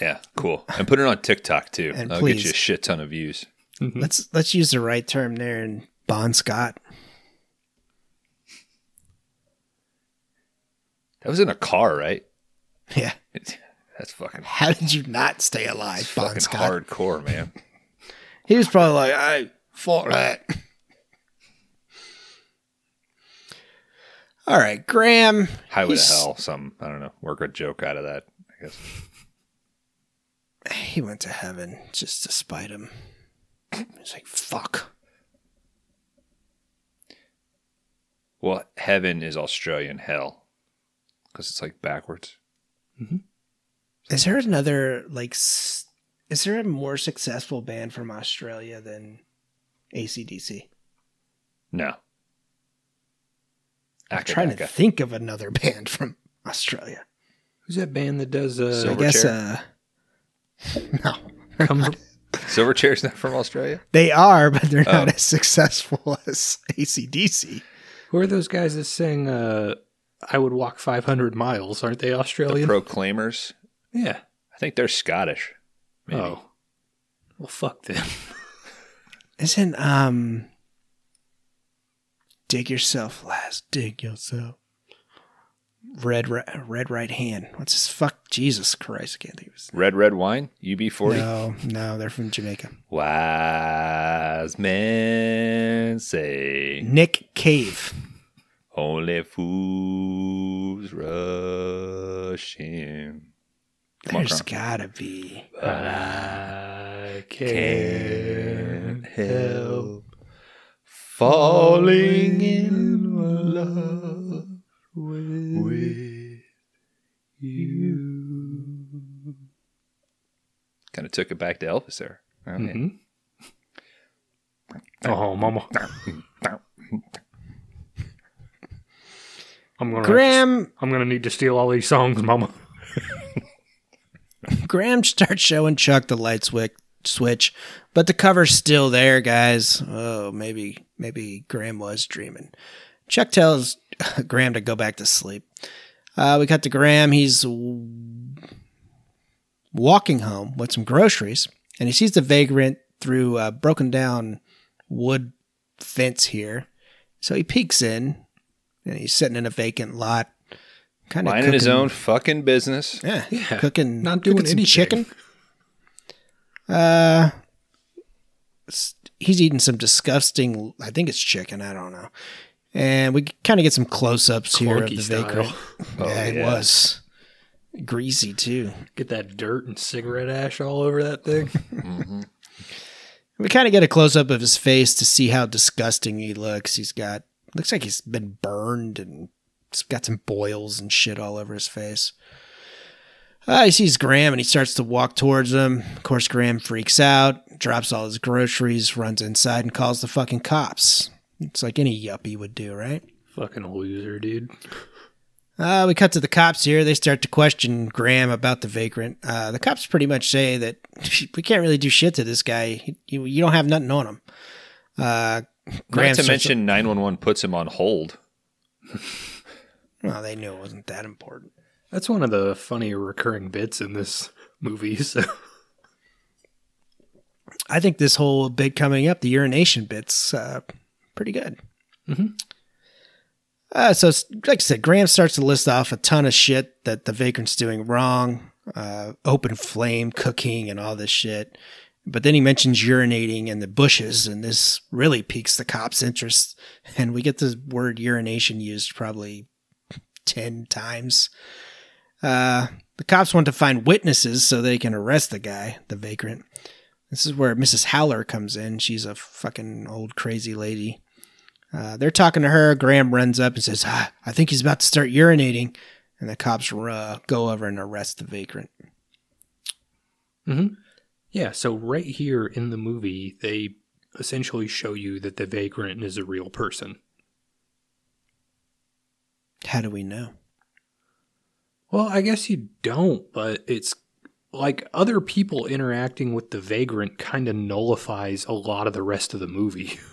Yeah, cool. And put it on TikTok too. And I'll get you a shit ton of views. Mm-hmm. Let's let's use the right term there and Bon Scott. That was in a car, right? Yeah. That's fucking, How did you not stay alive, Bon fucking Scott? hardcore, man. He was probably like, I fought that. All right, Graham. Highway to hell. Some I don't know. Work a joke out of that. I guess. He went to heaven just to spite him. He's like, fuck. Well, heaven is Australian hell because it's like backwards. Mm-hmm. Is there another, like, s- is there a more successful band from Australia than ACDC? No. I'm trying to think of another band from Australia. Who's that band that does? Uh, So- I guess, Silverchair? uh, no. comes, Silverchair's not from Australia. They are, but they're not Oh. as successful as ACDC. who are those guys that sing? Uh, I would walk 500 miles. Aren't they The Australian? Proclaimers. Yeah. I think they're Scottish. Maybe. Oh, well, fuck them. Isn't um dig yourself last, dig yourself. Red red right hand. What's his fuck? Jesus Christ, I can't think of his Red Red Wine. UB40. No, no, they're from Jamaica. Wise men say Nick Cave. only fools rush in. Come on, There's Kron. gotta be. But I Can't can't help. help falling in love with you. Kind of took it back to Elvis there. Oh, yeah. Mhm. Oh, mama. I'm gonna. Graham I'm gonna need to steal all these songs, mama. Graham starts showing Chuck the light switch, but the cover's still there, guys. Oh, maybe maybe Graham was dreaming. Chuck tells Graham to go back to sleep. Uh, we cut to Graham. He's walking home with some groceries, and he sees the vagrant through a broken down wood fence here. So he peeks in, and he's sitting in a vacant lot, kind of Minding his own fucking business. yeah, Yeah, cooking, not cooking doing some anything. chicken. Uh, he's eating some disgusting. I think it's chicken. I don't know. And we kind of get some close-ups here of the style. Oh, yeah, it yeah. was greasy too. Get that dirt and cigarette ash all over that thing. We kind of get a close-up of his face to see how disgusting he looks. He's got looks like he's been burned and he's got some boils and shit all over his face. Uh, he sees Graham and he starts to walk towards him. Of course, Graham freaks out, drops all his groceries, runs inside, and calls the fucking cops. It's like any yuppie would do, right? Fucking loser, dude. Uh, we cut to the cops here. They start to question Graham about the vagrant. Uh, the cops pretty much say that we can't really do shit to this guy. You, you don't have nothing on him. Uh, Graham Not to mention 911 puts him on hold. well, they knew it wasn't that important. That's one of the funny recurring bits in this movie. So I think this whole bit coming up, the urination bit's uh, pretty good. Mhm. Uh, so, like I said, Graham starts to list off a ton of shit that the vagrant's doing wrong, uh, open flame, cooking, and all this shit. But then he mentions urinating in the bushes, and this really piques the cops' interest. And we get the word urination used probably 10 times. Uh, the cops want to find witnesses so they can arrest the guy, the vagrant. This is where Mrs. Howler comes in. She's a fucking old crazy lady. Uh, they're talking to her. Graham runs up and says, ah, I think he's about to start urinating. And the cops uh, go over and arrest the vagrant. Hmm. yeah, so right here in the movie, they essentially show you that the vagrant is a real person. How do we know? Well, I guess you don't, but it's like other people interacting with the vagrant kind of nullifies a lot of the rest of the movie.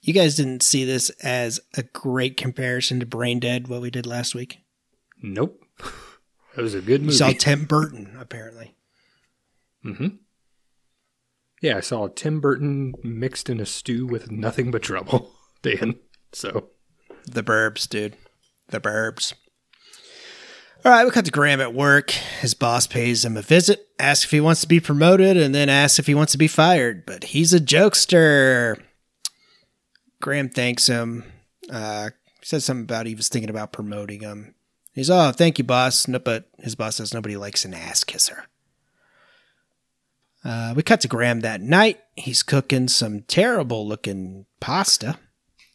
You guys didn't see this as a great comparison to Brain Dead, what we did last week. nope. It was a good You movie. saw Tim Burton, apparently. Mm-hmm. Yeah, I saw Tim Burton mixed in a stew with nothing but trouble, Dan. So, The Burbs, dude. The Burbs. All right, we cut to Graham at work. His boss pays him a visit, asks if he wants to be promoted, and then asks if he wants to be fired. But he's a jokester. Graham thanks him. Uh, says something about he was thinking about promoting him. He's, oh, thank you, boss. No, but his boss says nobody likes an ass kisser. Uh, we cut to Graham that night. He's cooking some terrible looking pasta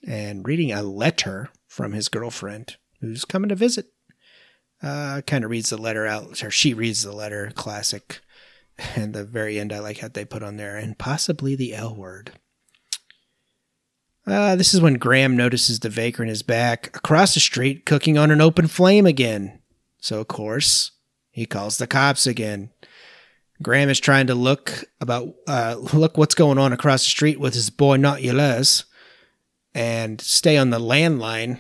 and reading a letter from his girlfriend who's coming to visit. Uh, kind of reads the letter out, or she reads the letter, classic. And the very end, I like how they put on there, and possibly the L word. Uh, this is when Graham notices the vagrant is back across the street cooking on an open flame again. So, of course, he calls the cops again. Graham is trying to look about uh, look what's going on across the street with his boy not Notulez and stay on the landline.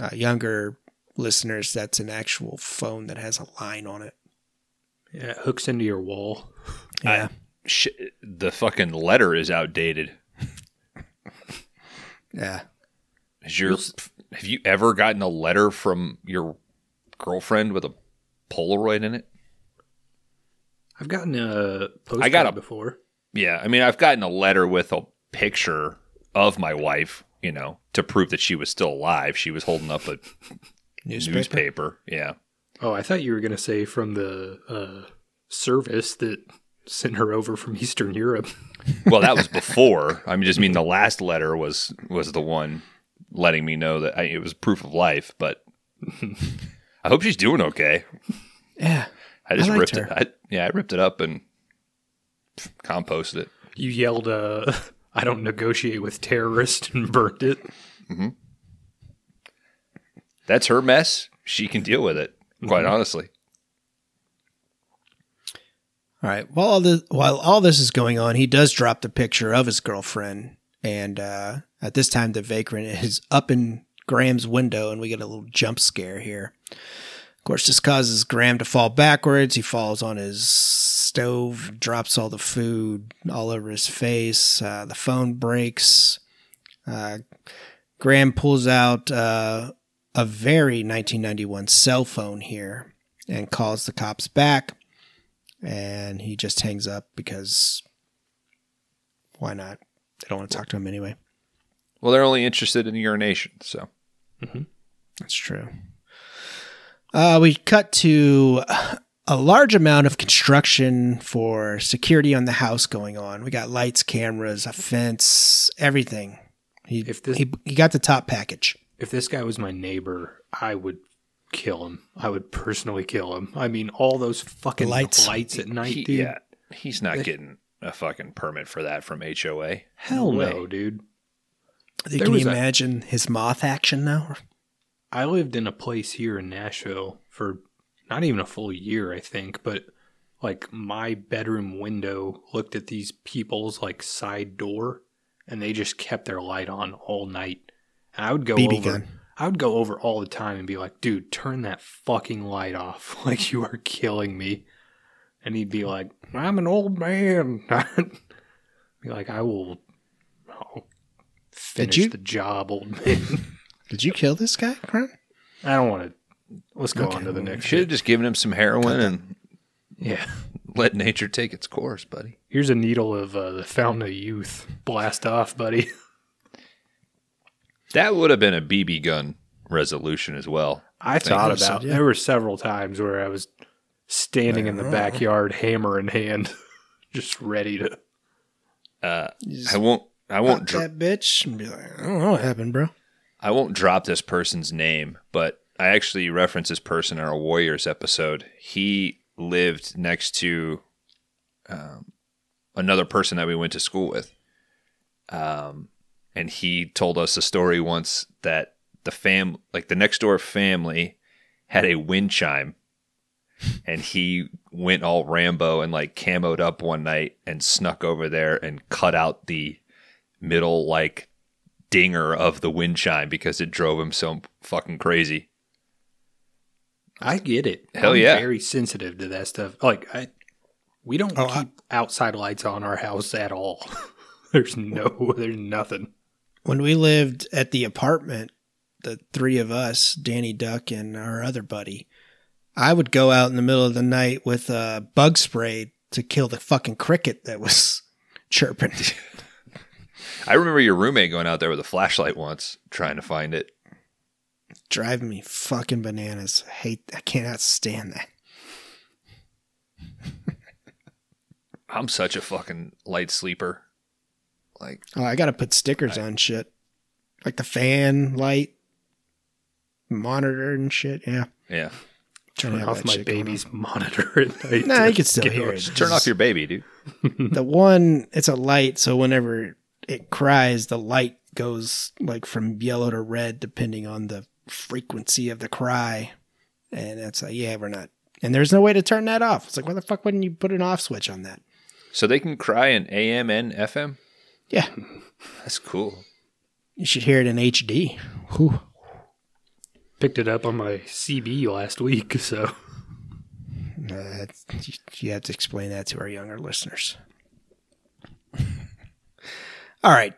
Uh, younger listeners, that's an actual phone that has a line on it. yeah, it hooks into your wall. Yeah. Sh- the fucking letter is outdated. yeah. Is your have you ever gotten a letter from your girlfriend with a Polaroid in it? I've gotten a postcard I got a- before. Yeah, I mean, I've gotten a letter with a picture of my wife, you know, to prove that she was still alive. She was holding up a Newspaper. newspaper. Yeah. Oh, I thought you were going to say from the uh, service that sent her over from Eastern Europe. Well, that was before. I mean, just mean the last letter was was the one letting me know that I, it was proof of life. But I hope she's doing okay. Yeah. I just I ripped her. it. I, yeah, I ripped it up and composted it. You yelled, uh, I don't negotiate with terrorists and burnt it. That's her mess. She can deal with it. Quite honestly. All right. While all this, while all this is going on, he does drop the picture of his girlfriend, and uh, at this time, the vagrant is up in Graham's window, and we get a little jump scare here. Of course, this causes Graham to fall backwards. He falls on his stove, drops all the food all over his face. Uh, the phone breaks. Uh, Graham pulls out uh, a very 1991 cell phone here and calls the cops back and he just hangs up because why not? They don't want to talk to him anyway. Well, they're only interested in urination. So That's true. Uh, we cut to a large amount of construction for security on the house going on. We got lights, cameras, a fence, everything. He, If this- he, he got the top package. If this guy was my neighbor, I would kill him. I would personally kill him. I mean, all those fucking Lights. lights, at night, he, dude. yeah, he's not getting a fucking permit for that from HOA. Hell way. no, dude. Can you was a- imagine his moth action though? I lived in a place here in Nashville for not even a full year, I think, but like my bedroom window looked at these people's like side door and they just kept their light on all night. And I would go BB over gun. I would go over all the time and be like, dude, turn that fucking light off. Like you are killing me. And he'd be like, I'm an old man. be like, I will I'll finish you- the job, old man. Did you kill this guy, Kron? I don't want to. Let's go Okay, on to the well, next Should have just given him some heroin and Yeah. let nature take its course, buddy. Here's a needle of uh, the Fountain of Youth. Blast off, buddy. That would have been a BB gun resolution as well. I thought you so, about. yeah. There were several times where I was standing in the backyard, hammer in hand, just ready to. Uh, just I won't. I won't. pop Dr- that bitch and be like, I don't know what happened, bro. I won't drop this person's name, but I actually referenced this person in our Warriors episode. He lived next to um, another person that we went to school with. Um, and he told us a story once that the fam, like the next door family, had a wind chime, and he went all Rambo and like camoed up one night and snuck over there and cut out the middle like dinger of the wind chime because it drove him so fucking crazy. I get it. Hell I'm yeah. Very sensitive to that stuff. Like I, we don't Oh, I- keep outside lights on our house at all. there's no. There's nothing. when we lived at the apartment, the three of us, Danny Duck and our other buddy, I would go out in the middle of the night with a bug spray to kill the fucking cricket that was chirping. I remember your roommate going out there with a flashlight once trying to find it. Driving me fucking bananas. I hate I cannot stand that. I'm such a fucking light sleeper. Like Oh, I gotta put stickers on shit. Like the fan light, monitor and shit. Yeah. yeah. Turn off my shit on. baby's monitor at night. Nah, you can still hear it. Turn off your baby, dude. the one it's a light so whenever it cries the light goes like from yellow to red depending on the frequency of the cry. And it's like yeah we're not and there's no way to turn that off. It's like why the fuck wouldn't you put an off switch on that? So they can cry in AM and FM? yeah. That's cool. you should hear it in hd Whew. Picked it up on my CB last week, so. Uh, you- you have to explain that to our younger listeners. All right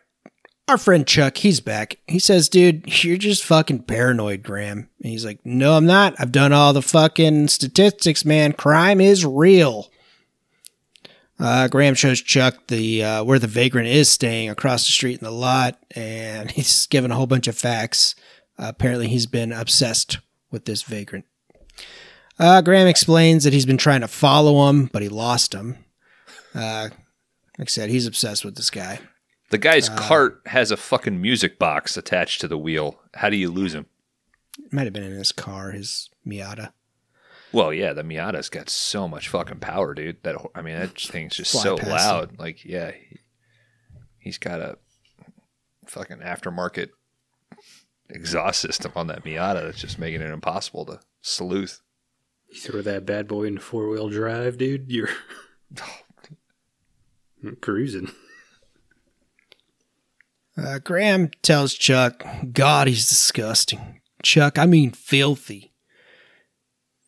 our friend Chuck, he's back. He says, dude, you're just fucking paranoid, Graham. And he's like, no, I'm not. I've done all the fucking statistics, man. Crime is real. Uh, Graham shows Chuck the uh, where the vagrant is staying across the street in the lot, and he's given a whole bunch of facts. Uh, apparently, he's been obsessed with this vagrant. Uh, Graham explains that he's been trying to follow him, but he lost him. Uh, like I said, he's obsessed with this guy. The guy's Uh, cart has a fucking music box attached to the wheel. How do you lose him? It might have been in his car, his Miata. Well, yeah, the Miata's got so much fucking power, dude. That I mean, that thing's just Fly so past loud. Like, yeah, he, he's got a fucking aftermarket exhaust system on that Miata that's just making it impossible to sleuth. You throw that bad boy into four wheel drive, dude. You're cruising. Uh, Graham tells Chuck, God, he's disgusting. Chuck, I mean filthy.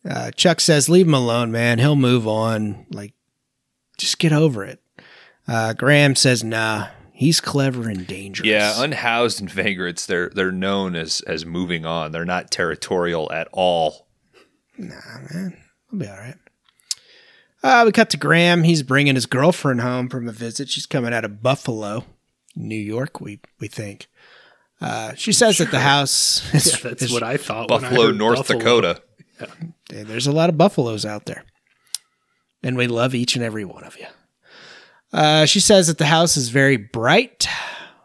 Uh, Chuck says, Leave him alone, man. He'll move on. Like, just get over it. Uh, Graham says, Nah, he's clever and dangerous. Yeah, unhoused and vagrants, they're they're known as as moving on. They're not territorial at all. Nah, man. I'll be all right. Uh, we cut to Graham. He's bringing his girlfriend home from a visit. She's coming out of Buffalo, New York, we, we think. Uh, she says that the house is, Yeah, that's is- what I thought. when I Buffalo, North Buffalo. Dakota. Hey, There's a lot of buffaloes out there. And we love each and every one of you. Uh, she says that the house is very bright.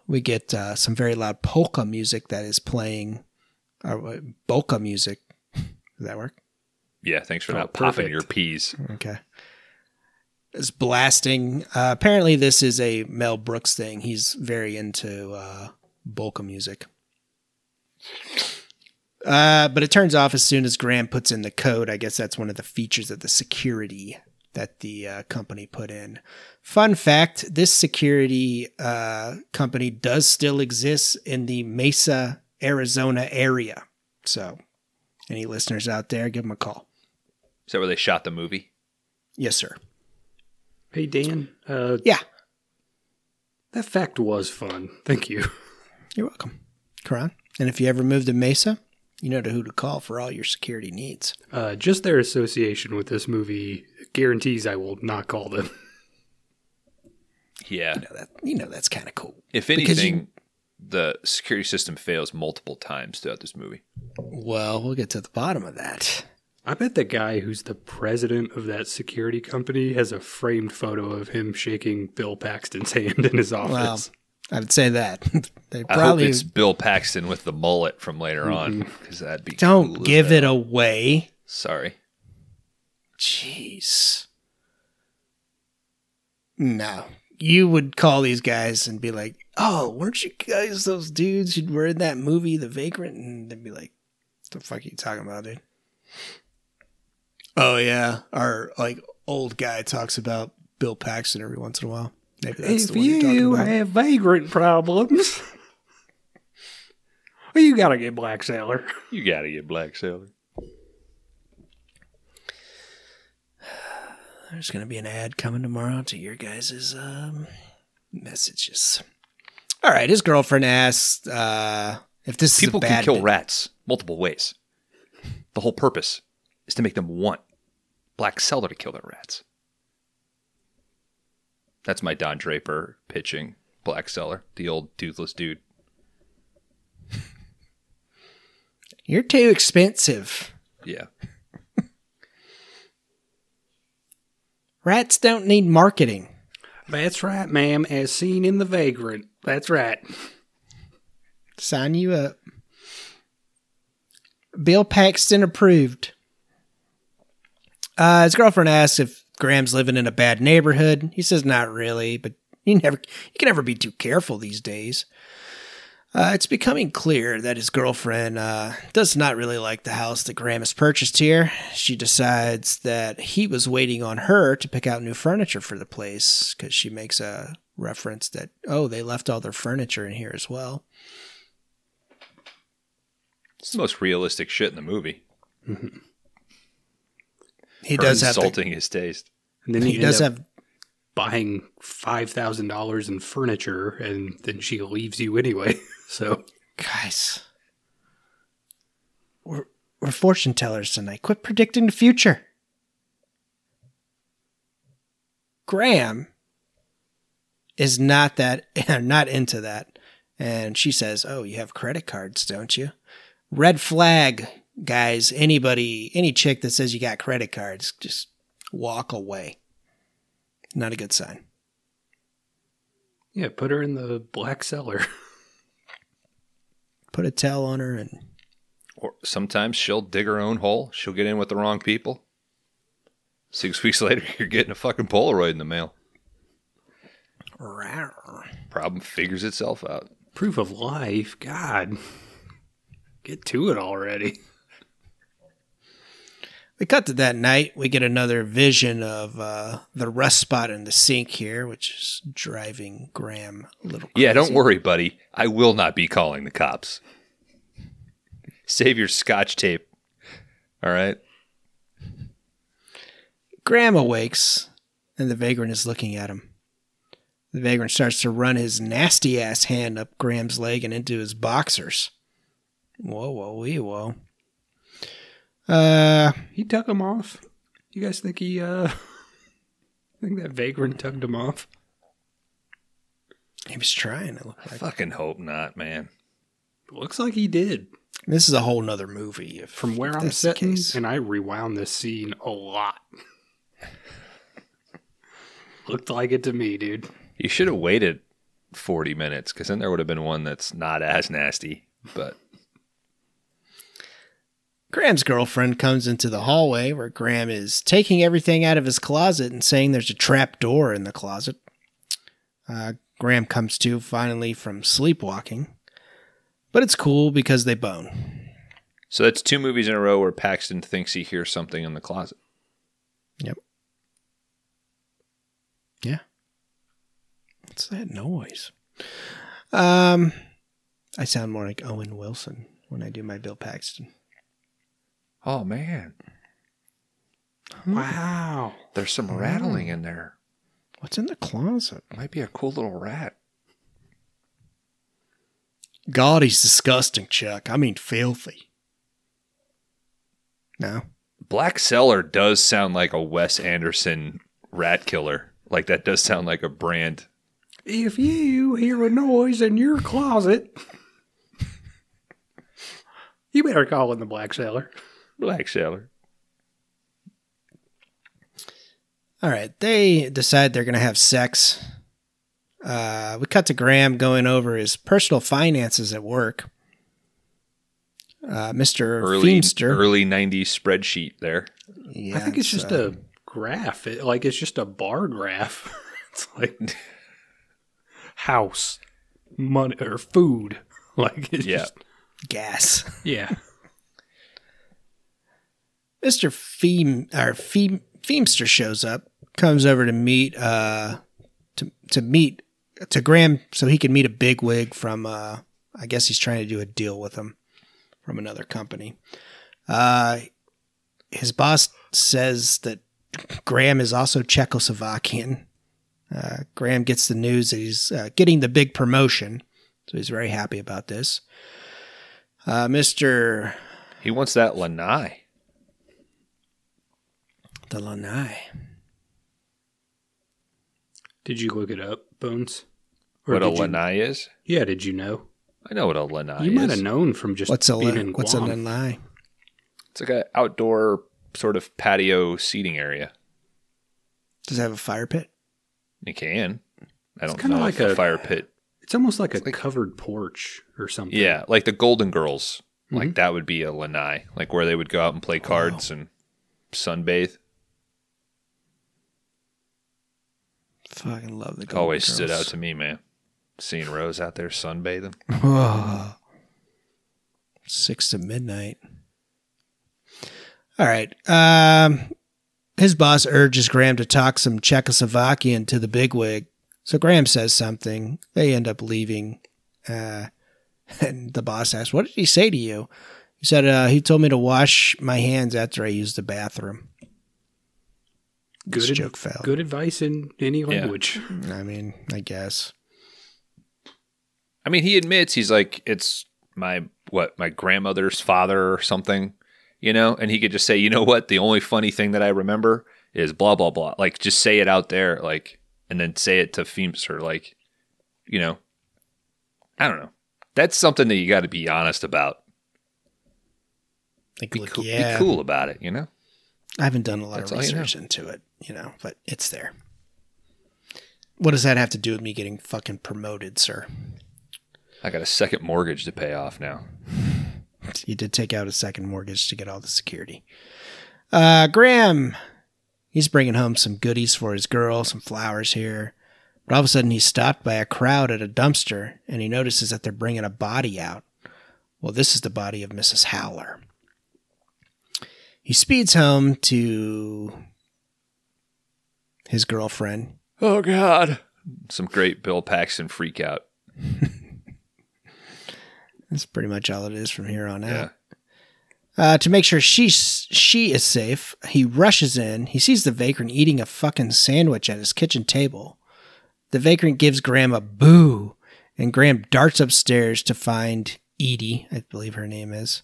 We get uh, some very loud polka music that is playing, uh, polka music. Does that work? Yeah, thanks for Oh, not popping your peas. Okay. It's blasting. Uh, apparently, this is a Mel Brooks thing. He's very into uh, polka music. Uh, but it turns off as soon as Graham puts in the code. I guess that's one of the features of the security that the uh, company put in. Fun fact this security uh, company does still exist in the Mesa, Arizona area. So, any listeners out there, give them a call. Is that where they shot the movie? Yes, sir. Hey Dan, uh, Yeah. that fact was fun. Thank you. You're welcome, Kron. And if you ever move to Mesa, you know to who to call for all your security needs. Uh, just their association with this movie guarantees I will not call them. Yeah. You know that. You know that's kind of cool. If anything, you- the security system fails multiple times throughout this movie. Well, we'll get to the bottom of that. I bet the guy who's the president of that security company has a framed photo of him shaking Bill Paxton's hand in his office. Well, I would say that they I hope probably it's Bill Paxton with the mullet from later mm-hmm. on because that'd be don't cool give it away. Sorry. Jeez. No, you would call these guys and be like, "Oh, weren't you guys those dudes who were in that movie, The Vagrant?" And they'd be like, what "The fuck are you talking about, dude?" Oh yeah, our like old guy talks about Bill Paxton every once in a while. Maybe that's if the one you're talking you about. have vagrant problems, well, you gotta get Black Sailor. You gotta get Black Sailor. There's gonna be an ad coming tomorrow to your guys' um, messages. All right, his girlfriend asks uh, if this People is a can kill bit- rats multiple ways. The whole purpose is to make them want Black Sailor to kill their rats. That's my Don Draper pitching Black Sailor, the old toothless dude. You're too expensive. Yeah. Rats don't need marketing. That's right, ma'am, as seen in the vagrant. That's right. Sign you up. Bill Paxton approved. Uh, his girlfriend asks if Graham's living in a bad neighborhood. He says not really, but you never you can never be too careful these days. Uh, it's becoming clear that his girlfriend uh, does not really like the house that Graham has purchased here. She decides that he was waiting on her to pick out new furniture for the place because she makes a reference that, oh, they left all their furniture in here as well. It's the most realistic shit in the movie. He Her does have the, insulting his taste. And then he he does does have buying five thousand dollars in furniture, and then she leaves you anyway. So guys. We're we're fortune tellers tonight. Quit predicting the future. Graham is not that not into that. And she says, "Oh, you have credit cards, don't you?" Red flag, guys. Anybody, any chick that says you got credit cards, just walk away. Not a good sign. Yeah, put her in the black cellar. Put a towel on her and Or sometimes she'll dig her own hole. She'll get in with the wrong people. Six weeks later, you're getting a fucking Polaroid in the mail. Problem figures itself out. Proof of life. God. Get to it already. We cut to that night. We get another vision of uh, the rust spot in the sink here, which is driving Graham a little crazy. Yeah, don't worry, buddy. I will not be calling the cops. Save your scotch tape. All right. Graham awakes, and the vagrant is looking at him. The vagrant starts to run his nasty ass hand up Graham's leg and into his boxers. Whoa, whoa, wee, whoa. Uh, He took him off. You guys think he, uh, think that vagrant tugged him off? he was trying. It looked I fucking hope not, man. Looks like he did. This is a whole nother movie. If, From where if I'm sitting, case. and I rewound this scene a lot. Looked like it to me, dude. You should have waited 40 minutes because then there would have been one that's not as nasty. But Graham's girlfriend comes into the hallway where Graham is taking everything out of his closet and saying there's a trap door in the closet. Uh, Graham comes to finally from sleepwalking, but it's cool because they bone. so that's two movies in a row where Paxton thinks he hears something in the closet. Yep. Yeah. What's that noise? Um, I sound more like Owen Wilson when I do my Bill Paxton. Oh, man. Wow. There's some rattling in there. What's in the closet? Might be a cool little rat. God, he's disgusting, Chuck. I mean, filthy. No. Black Cellar does sound like a Wes Anderson rat killer. Like that does sound like a brand. If you hear a noise in your closet, you better call in the black cellar. Black Cellar. All right. They decide they're going to have sex. Uh, we cut to Graham going over his personal finances at work. Uh, Mr. Early Feemster. early 90s spreadsheet there. Yeah, I think it's just uh, a graph. It, like it's just a bar graph. it's like house, money, or food. Like it's Yeah. just gas. yeah. Mr. Feem or Feem, Feemster shows up, comes over to meet uh to to meet to Graham so he can meet a bigwig from uh I guess he's trying to do a deal with him from another company. Uh his boss says that Graham is also Czechoslovakian. Uh, Graham gets the news that he's uh, getting the big promotion, so he's very happy about this. Uh, Mr. He wants that lanai. The Lanai. Did you look it up, Bones? What a did you- lanai is? Yeah, did you know? I know what a lanai you might have known from just What's a being la- in what's a lanai? It's like an outdoor sort of patio seating area. Does it have a fire pit? It can. I don't kinda know like if a, a- fire pit. It's almost like a like- covered porch or something. Yeah, like the Golden Girls. Like Mhm. that would be a lanai, like where they would go out and play cards and sunbathe. Fucking love the. Golden always stood out to me, man. Seeing Rose out there sunbathing. Oh. Six to midnight. All right. Um, his boss urges Graham to talk some Czechoslovakian to the bigwig. So Graham says something. They end up leaving. Uh, and the boss asks, What did he say to you? He said, uh, He told me to wash my hands after I used the bathroom. Good, This ad- failed. good advice in any language. I mean, I guess. I mean, he admits he's like, it's my what my grandmother's father or something, you know, and he could just say, you know what, the only funny thing that I remember is blah blah blah. Like, just say it out there, like, and then say it to Feemster, like, you know, I don't know. That's something that you got to be honest about. Like, Be, look, cool, yeah. be cool about it, you know. I haven't done a lot That's of all you know. research into it, you know, but it's there. What does that have to do with me getting fucking promoted, sir? I got a second mortgage to pay off now. You did take out a second mortgage to get all the security. Uh, Graham, he's bringing home some goodies for his girl, some flowers here. But all of a sudden, he's stopped by a crowd at a dumpster and he notices that they're bringing a body out. Well, this is the body of Mrs. Howler. He speeds home to his girlfriend. Oh God! Some great Bill Paxton freak out. That's pretty much all it is from here on out. Yeah. Uh, to make sure she's she is safe, he rushes in. He sees the vagrant eating a fucking sandwich at his kitchen table. The vagrant gives Graham a boo, and Graham darts upstairs to find Edie, I believe her name is,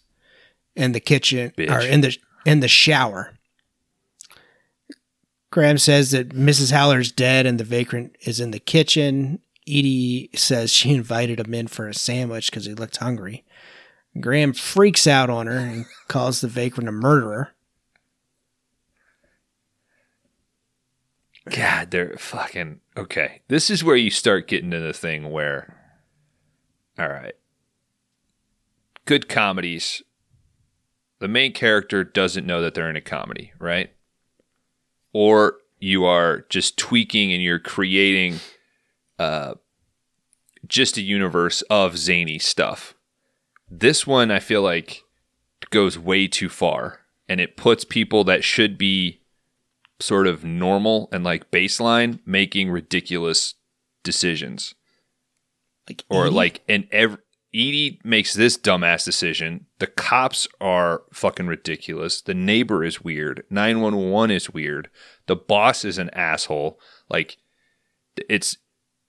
in the kitchen Bitch. or in the in the shower. Graham says that Mrs. Howler's dead and the vagrant is in the kitchen. Edie says she invited him in for a sandwich because he looked hungry. Graham freaks out on her and calls the vagrant a murderer. God, they're fucking okay. This is where you start getting to the thing where, all right, good comedies. The main character doesn't know that they're in a comedy, right? Or you are just tweaking and you're creating, uh, just a universe of zany stuff. This one, I feel like, goes way too far, and it puts people that should be sort of normal and like baseline making ridiculous decisions Like or like and every Edie makes this dumbass decision. The cops are fucking ridiculous. The neighbor is weird. 911 is weird. The boss is an asshole. Like it's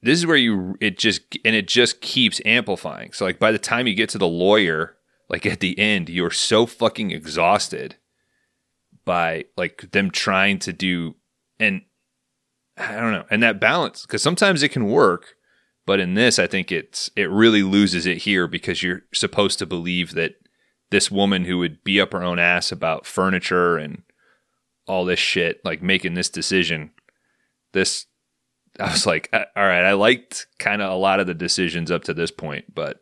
this is where you it just and it just keeps amplifying. So like by the time you get to the lawyer, like at the end, you're so fucking exhausted by like them trying to do and I don't know. And that balance cuz sometimes it can work, but in this I think it's it really loses it here because you're supposed to believe that this woman who would be up her own ass about furniture and all this shit like making this decision this I was like uh, all right, I liked kind of a lot of the decisions up to this point, but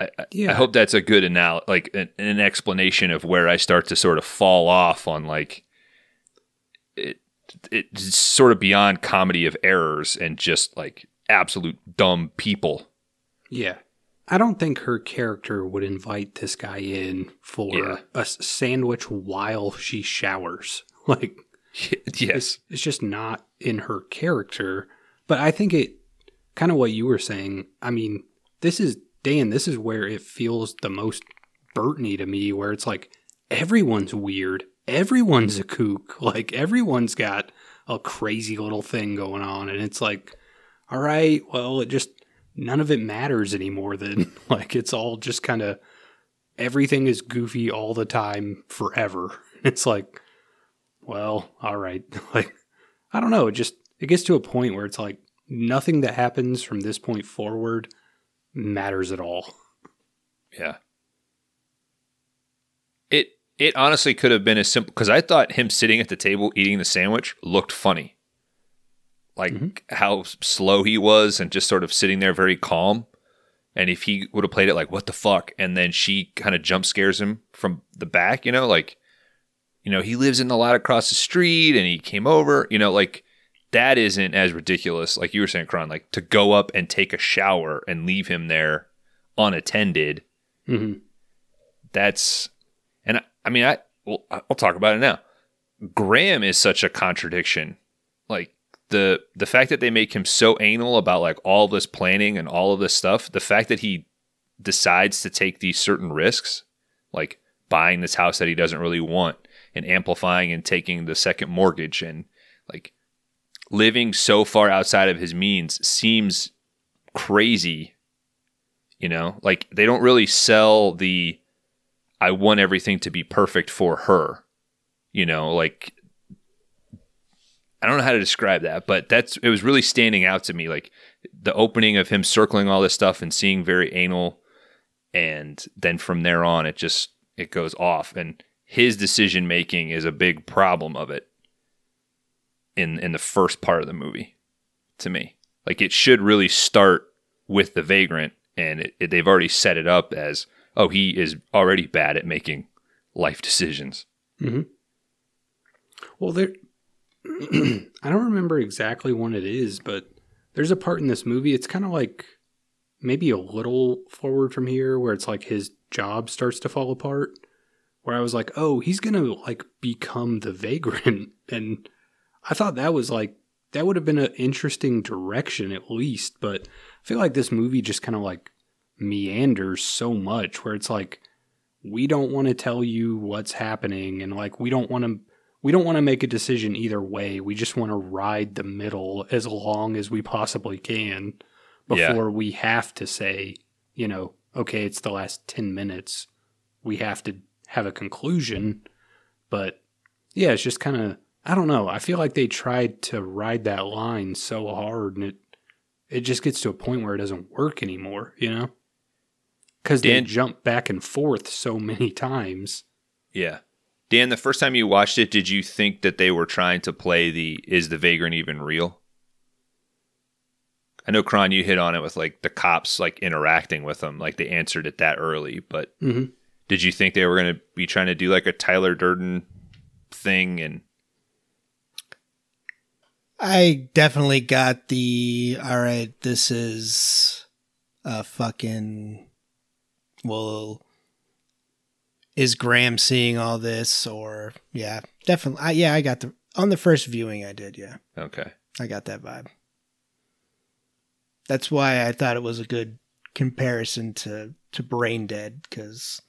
I, I- Yeah. I hope that's a good anal like an, an explanation of where I start to sort of fall off on like it it's sort of beyond comedy of errors and just like absolute dumb people. Yeah. I don't think her character would invite this guy in for Yeah. a sandwich while she showers. Like, yes. it's just not in her character. But I think it kind of what you were saying. I mean, this is Dan, this is where it feels the most Burtony to me, where it's like everyone's weird. Everyone's a kook. Like everyone's got a crazy little thing going on. And it's like, all right, well, it just none of it matters anymore then. like it's all just kind of everything is goofy all the time forever. It's like, well, all right. Like, I don't know. It just, it gets to a point where it's like nothing that happens from this point forward matters at all. Yeah. It honestly could have been as simple because I thought him sitting at the table eating the sandwich looked funny. Like Mhm. how slow he was and just sort of sitting there very calm. And if he would have played it like what the fuck, and then she kind of jump scares him from the back, you know, like you know, he lives in the lot across the street and he came over, you know, like that isn't as ridiculous, like you were saying, Kron, like to go up and take a shower and leave him there unattended hmm that's I, mean I well I'll talk about it now. Graham is such a contradiction. Like the the fact that they make him so anal about like all this planning and all of this stuff, the fact that he decides to take these certain risks, like buying this house that he doesn't really want and amplifying and taking the second mortgage and like living so far outside of his means seems crazy you know like they don't really sell the i want everything to be perfect for her you know like i don't know how to describe that but that's it was really standing out to me like the opening of him circling all this stuff and seeing very anal and then from there on it just it goes off and his decision making is a big problem of it in in the first part of the movie to me. Like it should really start with the vagrant, and it, it, they've already set it up as oh he is already bad at making life decisions. Mm-hmm. Well, there. I don't remember exactly when it is, but there's a part in this movie. It's kind of like maybe a little forward from here, where it's like his job starts to fall apart. Where I was like, oh, he's gonna like become the vagrant, and I thought that was like that would have been an interesting direction at least. But I feel like this movie just kind of like meanders so much, where it's like we don't want to tell you what's happening, and like we don't want to we don't want to make a decision either way. We just want to ride the middle as long as we possibly can Yeah. before we have to say, you know, okay, it's the last 10 minutes. We have to have a conclusion. But yeah, it's just kind of, I don't know. I feel like they tried to ride that line so hard and it, it just gets to a point where it doesn't work anymore, you know? Because they jump back and forth so many times. Yeah. Dan, the first time you watched it, did you think that they were trying to play the is the vagrant even real? I know Kron, you hit on it with like the cops like interacting with them, like they answered it that early, but Mhm. did you think they were going to be trying to do like a Tyler Durden thing and I definitely got the all right, this is a fucking well is Graham seeing all this or yeah, definitely I, yeah, I got the on the first viewing I did, yeah. okay. I got that vibe. That's why I thought it was a good comparison to to Brain Dead cuz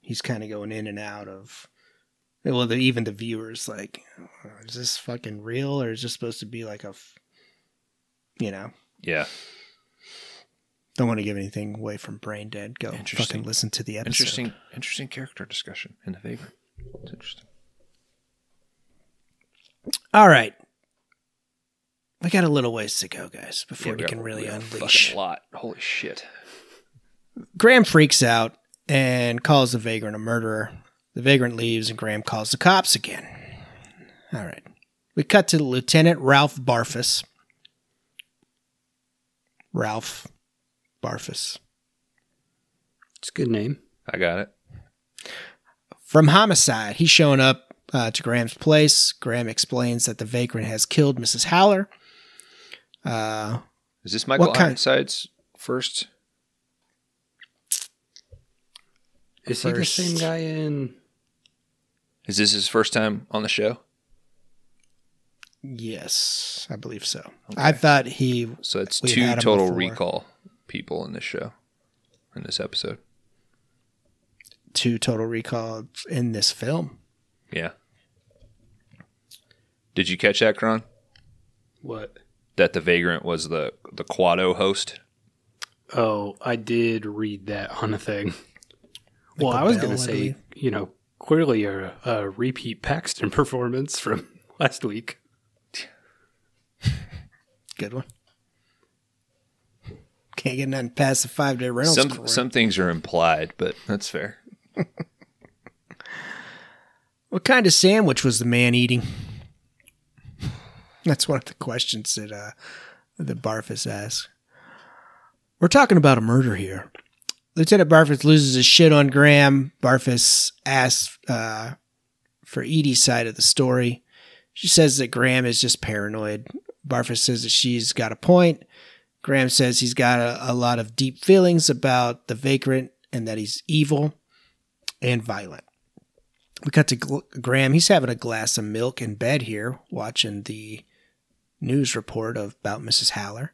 he's kind of going in and out of well, the, even the viewers like, oh, is this fucking real or is this supposed to be like a, f- you know? Yeah. Don't want to give anything away from Brain Dead. Go fucking listen to the episode. Interesting interesting character discussion in the vagrant. It's interesting. All right, we got a little ways to go, guys, before Yeah, we got- can really a unleash. fucking lot. Holy shit. Graham freaks out and calls the vagrant a murderer. The vagrant leaves, and Graham calls the cops again. All right. We cut to Lieutenant Ralph Barfus. Ralph Barfus. It's a good name. I got it. From homicide, he's showing up uh, to Graham's place. Graham explains that the vagrant has killed Mrs. Howler. Uh, Is this Michael What kind- Ironside's first? Is he the First- same guy in? Is this his first time on the show? yes, I believe so. I thought he So it's We've two had him total before. recall people in this show, in this episode. two total recall in this film. Yeah. Did you catch that, Kron? What? That the vagrant was the the Kuato host. Oh, I did read that on a thing. well, I was going to say, you know, clearly a, a repeat Paxton performance from last week. Good one. Can't get nothing past the five day rental. Some score. some things are implied, but that's fair. What kind of sandwich was the man eating? That's one of the questions that uh, that Barfus asks. We're talking about a murder here. Lieutenant Barfus loses his shit on Graham. Barfus asks uh, for Edie's side of the story. She says that Graham is just paranoid. Barfus says that she's got a point. Graham says he's got a, a lot of deep feelings about the vagrant and that he's evil and violent. We cut to Graham. He's having a glass of milk in bed here, watching the news report of, about Mrs. Haller.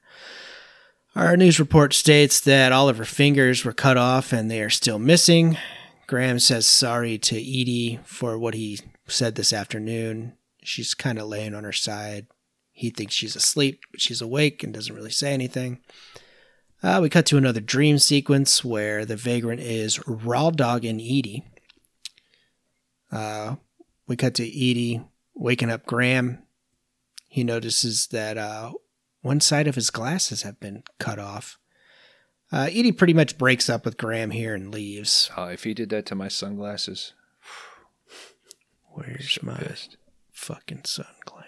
Our news report states that all of her fingers were cut off and they are still missing. Graham says sorry to Edie for what he said this afternoon. She's kind of laying on her side. He thinks she's asleep, but she's awake and doesn't really say anything. Uh, we cut to another dream sequence where the vagrant is raw dog and Edie. Uh, we cut to Edie waking up Graham. He notices that uh, one side of his glasses have been cut off. Uh, Edie pretty much breaks up with Graham here and leaves. Oh, if he did that to my sunglasses, Where's so my pissed. fucking sunglasses.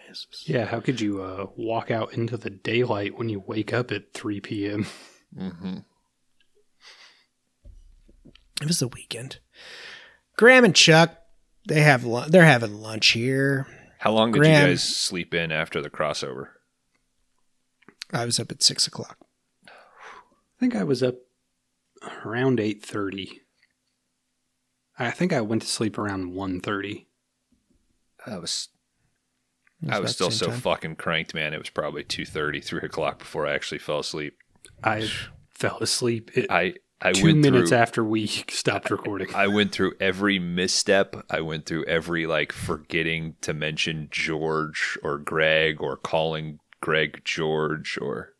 Yeah, how could you uh, walk out into the daylight when you wake up at 3 p.m.? Mm-hmm. It was the weekend. Graham and Chuck, they have lu- they're having lunch here. How long did Graham- you guys sleep in after the crossover? I was up at six o'clock. I think I was up around 8.30. I think I went to sleep around one thirty. I was It I was still so time. fucking cranked, man. It was probably 2.30, 3 o'clock before I actually fell asleep. I fell asleep at I, I two minutes through, after we stopped recording. I went through every misstep. I went through every like forgetting to mention George or Greg or calling Greg George or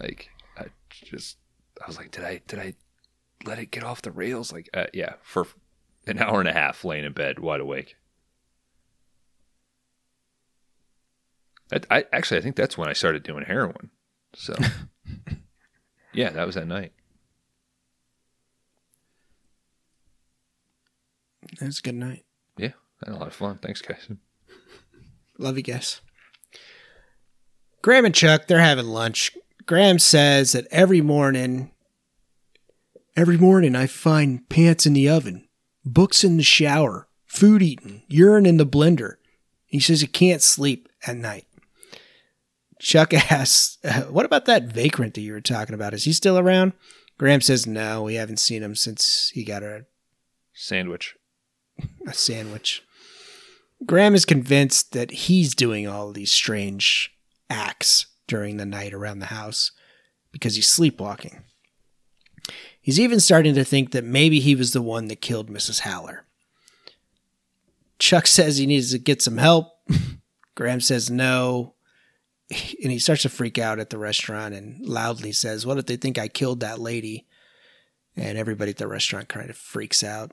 like I just I was like, did I did I let it get off the rails? Like, uh, yeah, for an hour and a half laying in bed, wide awake. I, I actually I think that's when I started doing heroin. So yeah, that was that night. It was a good night. Yeah, I had a lot of fun. Thanks, guys. Love you guys. Graham and Chuck, they're having lunch. Graham says that every morning, every morning I find pants in the oven, books in the shower, food eaten, urine in the blender. He says he can't sleep at night. Chuck asks, What about that vagrant that you were talking about? Is he still around? Graham says, No, we haven't seen him since he got a Sandwich. a sandwich. Graham is convinced that he's doing all these strange acts during the night around the house because he's sleepwalking. He's even starting to think that maybe he was the one that killed Mrs. Haller. Chuck says he needs to get some help. Graham says no. And he starts to freak out at the restaurant and loudly says, What if they think I killed that lady? And everybody at the restaurant kind of freaks out.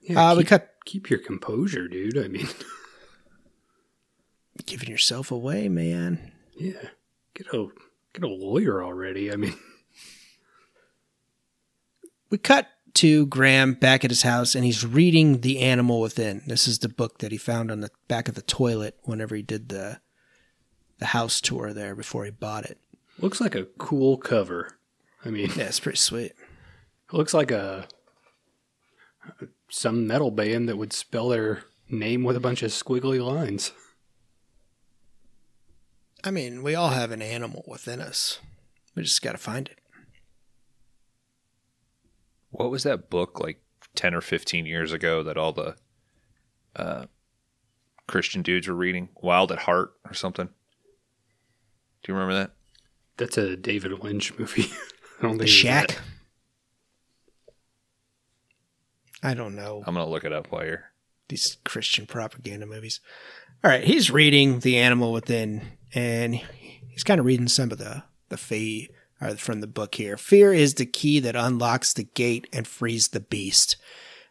Yeah, uh, we cut keep your composure, dude. I mean, giving yourself away, man. yeah, get a get a lawyer already. I mean, We cut to Graham back at his house and he's reading The Animal Within. This is the book that he found on the back of the toilet whenever he did the the house tour there before he bought it. looks like a cool cover. I mean, Yeah, it's pretty sweet. it looks like a some metal band that would spell their name with a bunch of squiggly lines. I mean, we all have an animal within us. We just got to find it. What was that book like 10 or 15 years ago that all the uh, Christian dudes were reading? Wild at Heart or something? Do you remember that? That's a David Lynch movie. I don't think The it Shack. I don't know. I'm going to look it up while you're. these Christian propaganda movies. All right, he's reading The Animal Within, and he's kind of reading some of the the fee or from the book here. Fear is the key that unlocks the gate and frees the beast.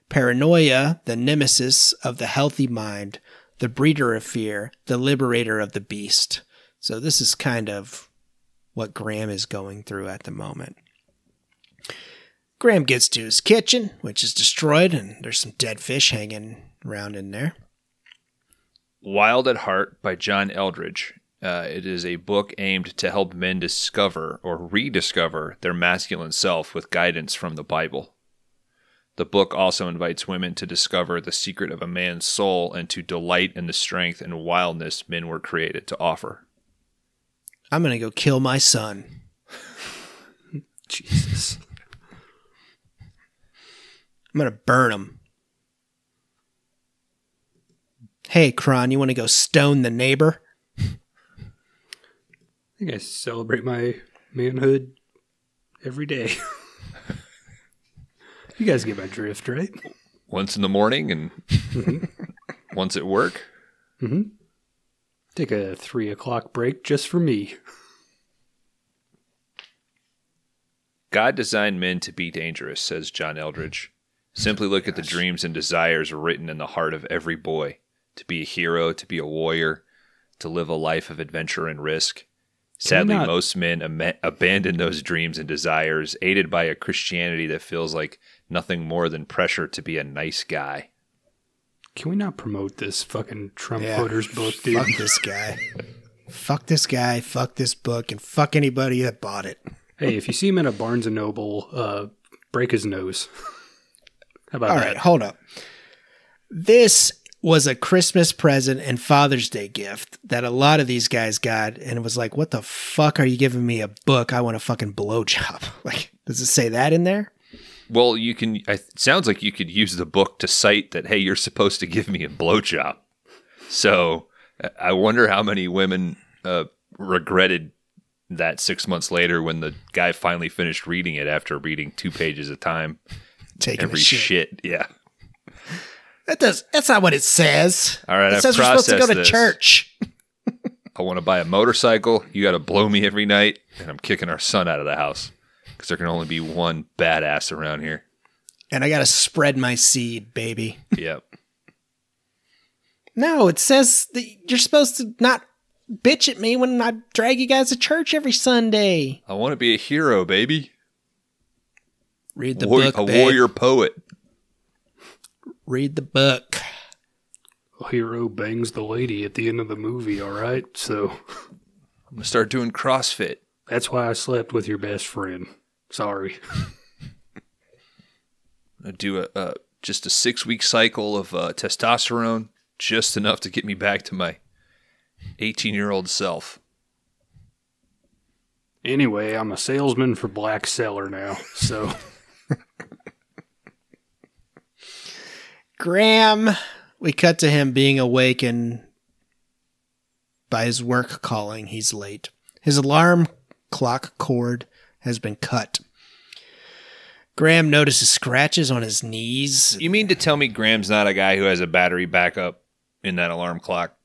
Paranoia, the nemesis of the healthy mind, the breeder of fear, the liberator of the beast. So this is kind of what Graham is going through at the moment. Graham gets to his kitchen, which is destroyed, and there's some dead fish hanging around in there. Wild at Heart by John Eldredge. Uh, it is a book aimed to help men discover or rediscover their masculine self with guidance from the Bible. The book also invites women to discover the secret of a man's soul and to delight in the strength and wildness men were created to offer. I'm gonna go kill my son. Jesus. I'm gonna burn him. Hey, Kron, you want to go stone the neighbor? I think I celebrate my manhood every day. you guys get my drift, right? Once in the morning and once at work. Mm-hmm. Take a three o'clock break just for me. God designed men to be dangerous, says John Eldredge. Simply look at the dreams and desires written in the heart of every boy to be a hero, to be a warrior, to live a life of adventure and risk. Sadly, not- most men am- abandon those dreams and desires, aided by a Christianity that feels like nothing more than pressure to be a nice guy. Can we not promote this fucking Trump Yeah. voters book, dude? Fuck this guy. fuck this guy. Fuck this book, and fuck anybody that bought it. hey, if you see him at a Barnes and Noble, uh, break his nose. How about All that? right, hold up. This was a Christmas present and Father's Day gift that a lot of these guys got, and it was like, "What the fuck are you giving me a book? I want a fucking blowjob." Like, does it say that in there? Well, you can. I, it sounds like you could use the book to cite that. Hey, you're supposed to give me a blowjob. So I- wonder how many women uh, regretted that six months later when the guy finally finished reading it after reading two pages a time. Taking Every shit. shit. Yeah. That does. That's not what it says. All right, It I've says we're supposed to go to this. church. I want to buy a motorcycle. You got to blow me every night, and I'm kicking our son out of the house because there can only be one badass around here. And I got to spread my seed, baby. Yep. No, it says that you're supposed to not bitch at me when I drag you guys to church every Sunday. I want to be a hero, baby. Read the War- book, a babe. warrior poet. Read the book. A hero bangs the lady at the end of the movie, all right? So I'm gonna start doing CrossFit. that's why I slept with your best friend. Sorry. I do a, a just a six week cycle of uh, testosterone, just enough to get me back to my 18 year old self. Anyway, I'm a salesman for Black Cellar now, so Graham, we cut to him being awakened by his work calling. He's late. His alarm clock cord has been cut. Graham notices scratches on his knees. You mean to tell me Graham's not a guy who has a battery backup in that alarm clock?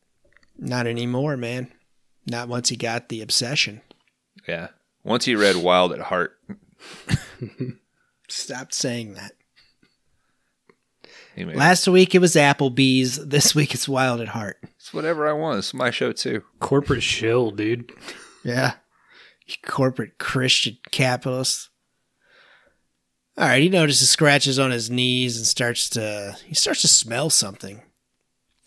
Not anymore, man. Not once he got the obsession. Yeah. Once he read Wild at Heart, Stop saying that. he made, Last week it was Applebee's. This week it's Wild at Heart. it's whatever I want. It's my show too. corporate shill, dude. Yeah. You corporate Christian capitalist. All right, he notices scratches on his knees and starts to he starts to smell something.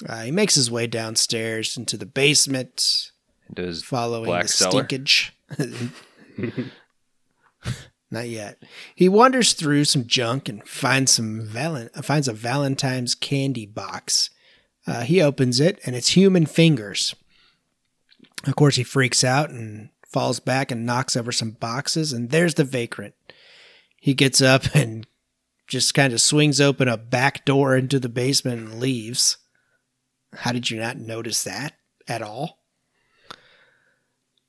Uh, he makes his way downstairs into the basement, Does following Black the Cellar? stinkage. Not yet. He wanders through some junk and finds some valen- finds a Valentine's candy box. Uh, he opens it and it's human fingers. Of course, he freaks out and falls back and knocks over some boxes, and there's the vagrant. He gets up and just kind of swings open a back door into the basement and leaves. How did you not notice that at all?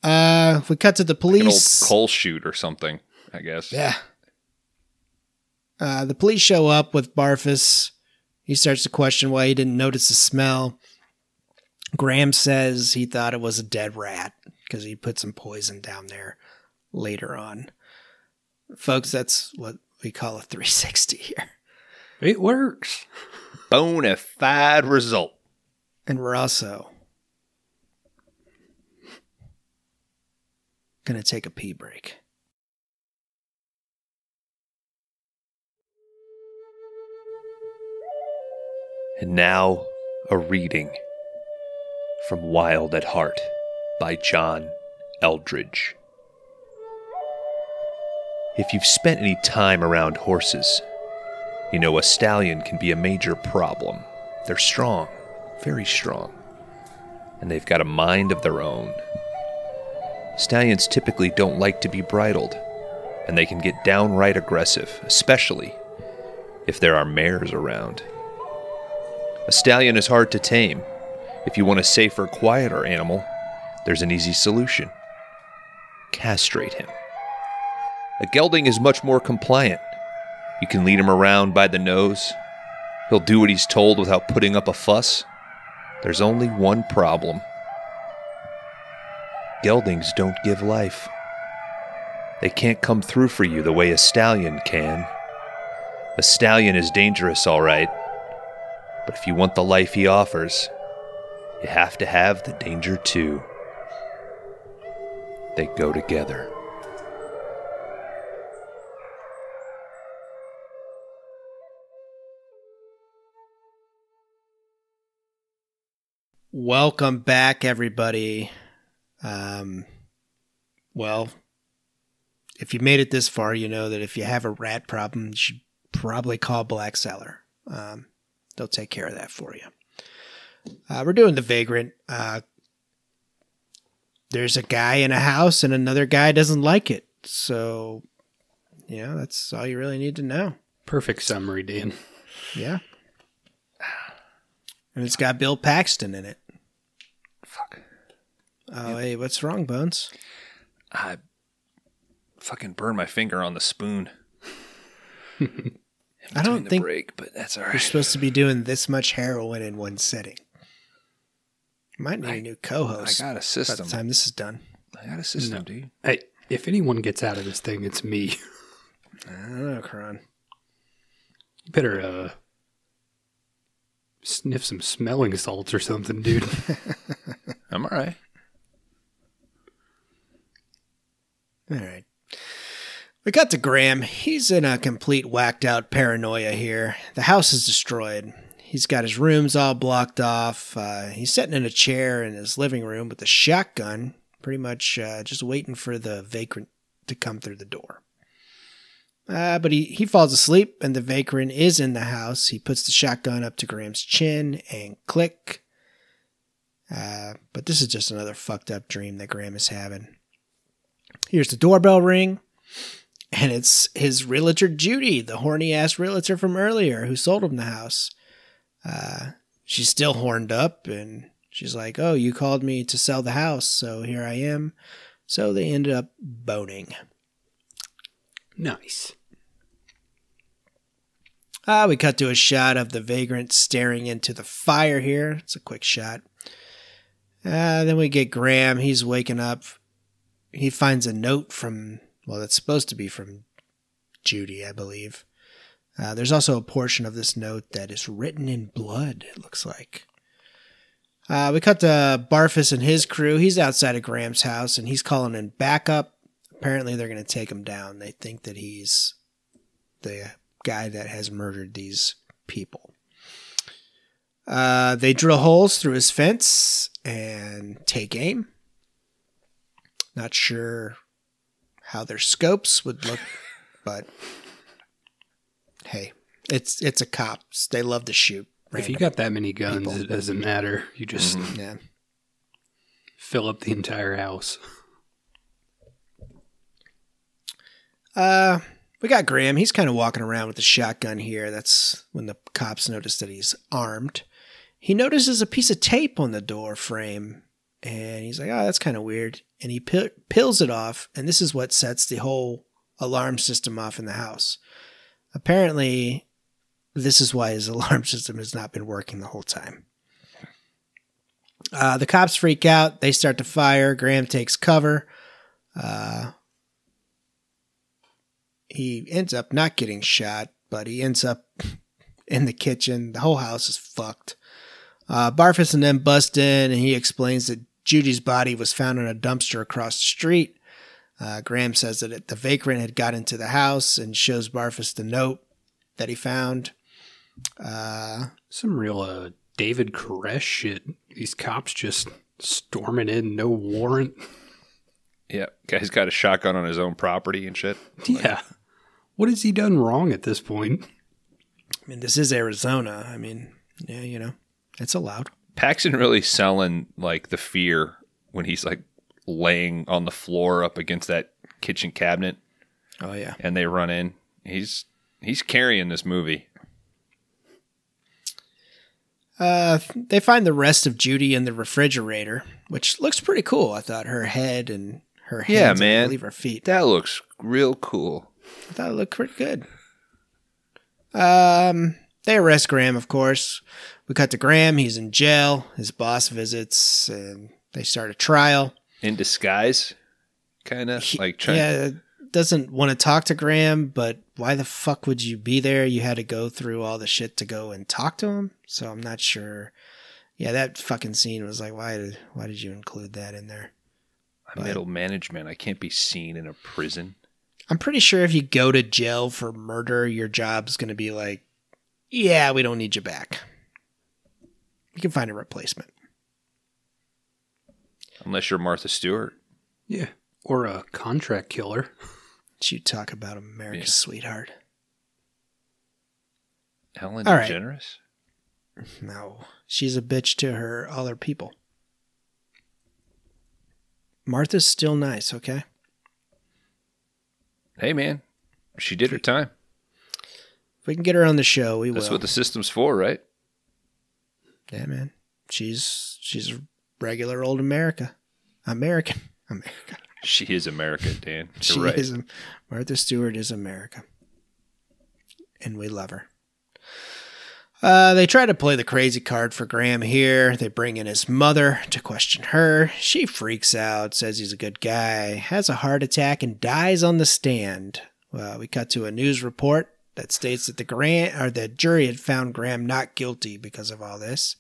Uh, we cut to the police. coal chute or something, I guess. Yeah. Uh, the police show up with Barfus. He starts to question why he didn't notice the smell. Graham says he thought it was a dead rat because he put some poison down there later on. Folks, that's what we call a 360 here. It works. Bona fide result. And we're also going to take a pee break. And now, a reading from Wild at Heart by John Eldredge. If you've spent any time around horses, you know a stallion can be a major problem. They're strong, very strong, and they've got a mind of their own. Stallions typically don't like to be bridled, and they can get downright aggressive, especially if there are mares around. A stallion is hard to tame. If you want a safer, quieter animal, there's an easy solution castrate him. A gelding is much more compliant. You can lead him around by the nose. He'll do what he's told without putting up a fuss. There's only one problem geldings don't give life. They can't come through for you the way a stallion can. A stallion is dangerous, all right. But if you want the life he offers, you have to have the danger too. They go together. Welcome back, everybody. Um, well, if you made it this far, you know that if you have a rat problem, you should probably call Black Cellar. Um, they'll take care of that for you. Uh, we're doing the vagrant. Uh, there's a guy in a house, and another guy doesn't like it. So, yeah, that's all you really need to know. Perfect summary, Dan. Yeah. And it's got Bill Paxton in it. Fuck. Oh, hey, what's wrong, Bones? I fucking burned my finger on the spoon. I don't think- break, but that's all You're supposed to be doing this much heroin in one sitting. Might need I- a new co-host I got a system. by the time this is done. I got a system, No. dude. Hey, if anyone gets out of this thing, it's me. I don't know, Kron. You better uh sniff some smelling salts or something, dude. I'm all right. All right. We got to Graham. He's in a complete whacked out paranoia here. The house is destroyed. He's got his rooms all blocked off. Uh, he's sitting in a chair in his living room with a shotgun, pretty much uh, just waiting for the vagrant to come through the door. Uh, but he, he falls asleep, and the vagrant is in the house. He puts the shotgun up to Graham's chin and click. Uh, but this is just another fucked up dream that Graham is having. Here's the doorbell ring, and it's his realtor Judy, the horny ass realtor from earlier who sold him the house. Uh, she's still horned up, and she's like, "Oh, you called me to sell the house, so here I am." So they ended up boning. nice. Ah, we cut to a shot of the vagrant staring into the fire here. It's a quick shot. Uh, then we get Graham. He's waking up. He finds a note from, well, that's supposed to be from Judy, I believe. Uh, there's also a portion of this note that is written in blood, it looks like. Uh, we cut to Barfus and his crew. He's outside of Graham's house and he's calling in backup. Apparently, they're going to take him down. They think that he's the guy that has murdered these people. Uh, they drill holes through his fence and take aim. Not sure how their scopes would look, but it's it's a cops. They love to shoot. If you got that many guns, people. it doesn't matter. You just yeah. fill up the entire house. Uh, we got Graham. He's kind of walking around with the shotgun here. That's when the cops notice that he's armed. He notices a piece of tape on the door frame, and he's like, "Oh, that's kind of weird." And he pi- peels it off, and this is what sets the whole alarm system off in the house. Apparently, this is why his alarm system has not been working the whole time. Uh, the cops freak out. They start to fire. Graham takes cover. Uh, he ends up not getting shot, but he ends up in the kitchen. The whole house is fucked. Uh, Barfus and them bust in, and he explains that Judy's body was found in a dumpster across the street. Uh, Graham says that the vagrant had got into the house and shows Barfus the note that he found. Uh, Some real uh, David Koresh shit. These cops just storming in, no warrant. Yeah, guy's got a shotgun on his own property and shit. Yeah. What has he done wrong at this point? I mean, this is Arizona. I mean, yeah, you know, it's allowed. Paxton really selling like the fear when he's like laying on the floor up against that kitchen cabinet Oh yeah. and they run in. He's he's carrying this movie. Uh, they find the rest of Judy in the refrigerator, which looks pretty cool. I thought her head and her hands, Yeah, and I man. believe her feet. That looks real cool. I thought it looked pretty good. Um, they arrest Graham, of course. We cut to Graham. He's in jail. His boss visits, and they start a trial. In disguise, kind of like trying. yeah, doesn't want to talk to Graham, but why the fuck would you be there? You had to go through all the shit to go and talk to him. So I'm not sure. Yeah, that fucking scene was like, why did why did you include that in there? I'm middle management. I can't be seen in a prison. I'm pretty sure if you go to jail for murder, your job's going to be like, yeah, we don't need you back. You can find a replacement. Unless you're Martha Stewart. Yeah. Or a contract killer. You talk about America's Yeah. sweetheart. Ellen All right. DeGeneres. No, she's a bitch to her other people. Martha's still nice, okay? Hey, man. She did her time. If we can get her on the show, we That's will. That's what the system's for, right? yeah, man. She's she's regular old America, American America. She is America, Dan. You're She right. is Martha Stewart is America, and we love her. Uh, they try to play the crazy card for Graham here. They bring in his mother to question her. She freaks out, says he's a good guy, has a heart attack, and dies on the stand. Well, we cut to a news report that states that the grant or the jury had found Graham not guilty because of all this.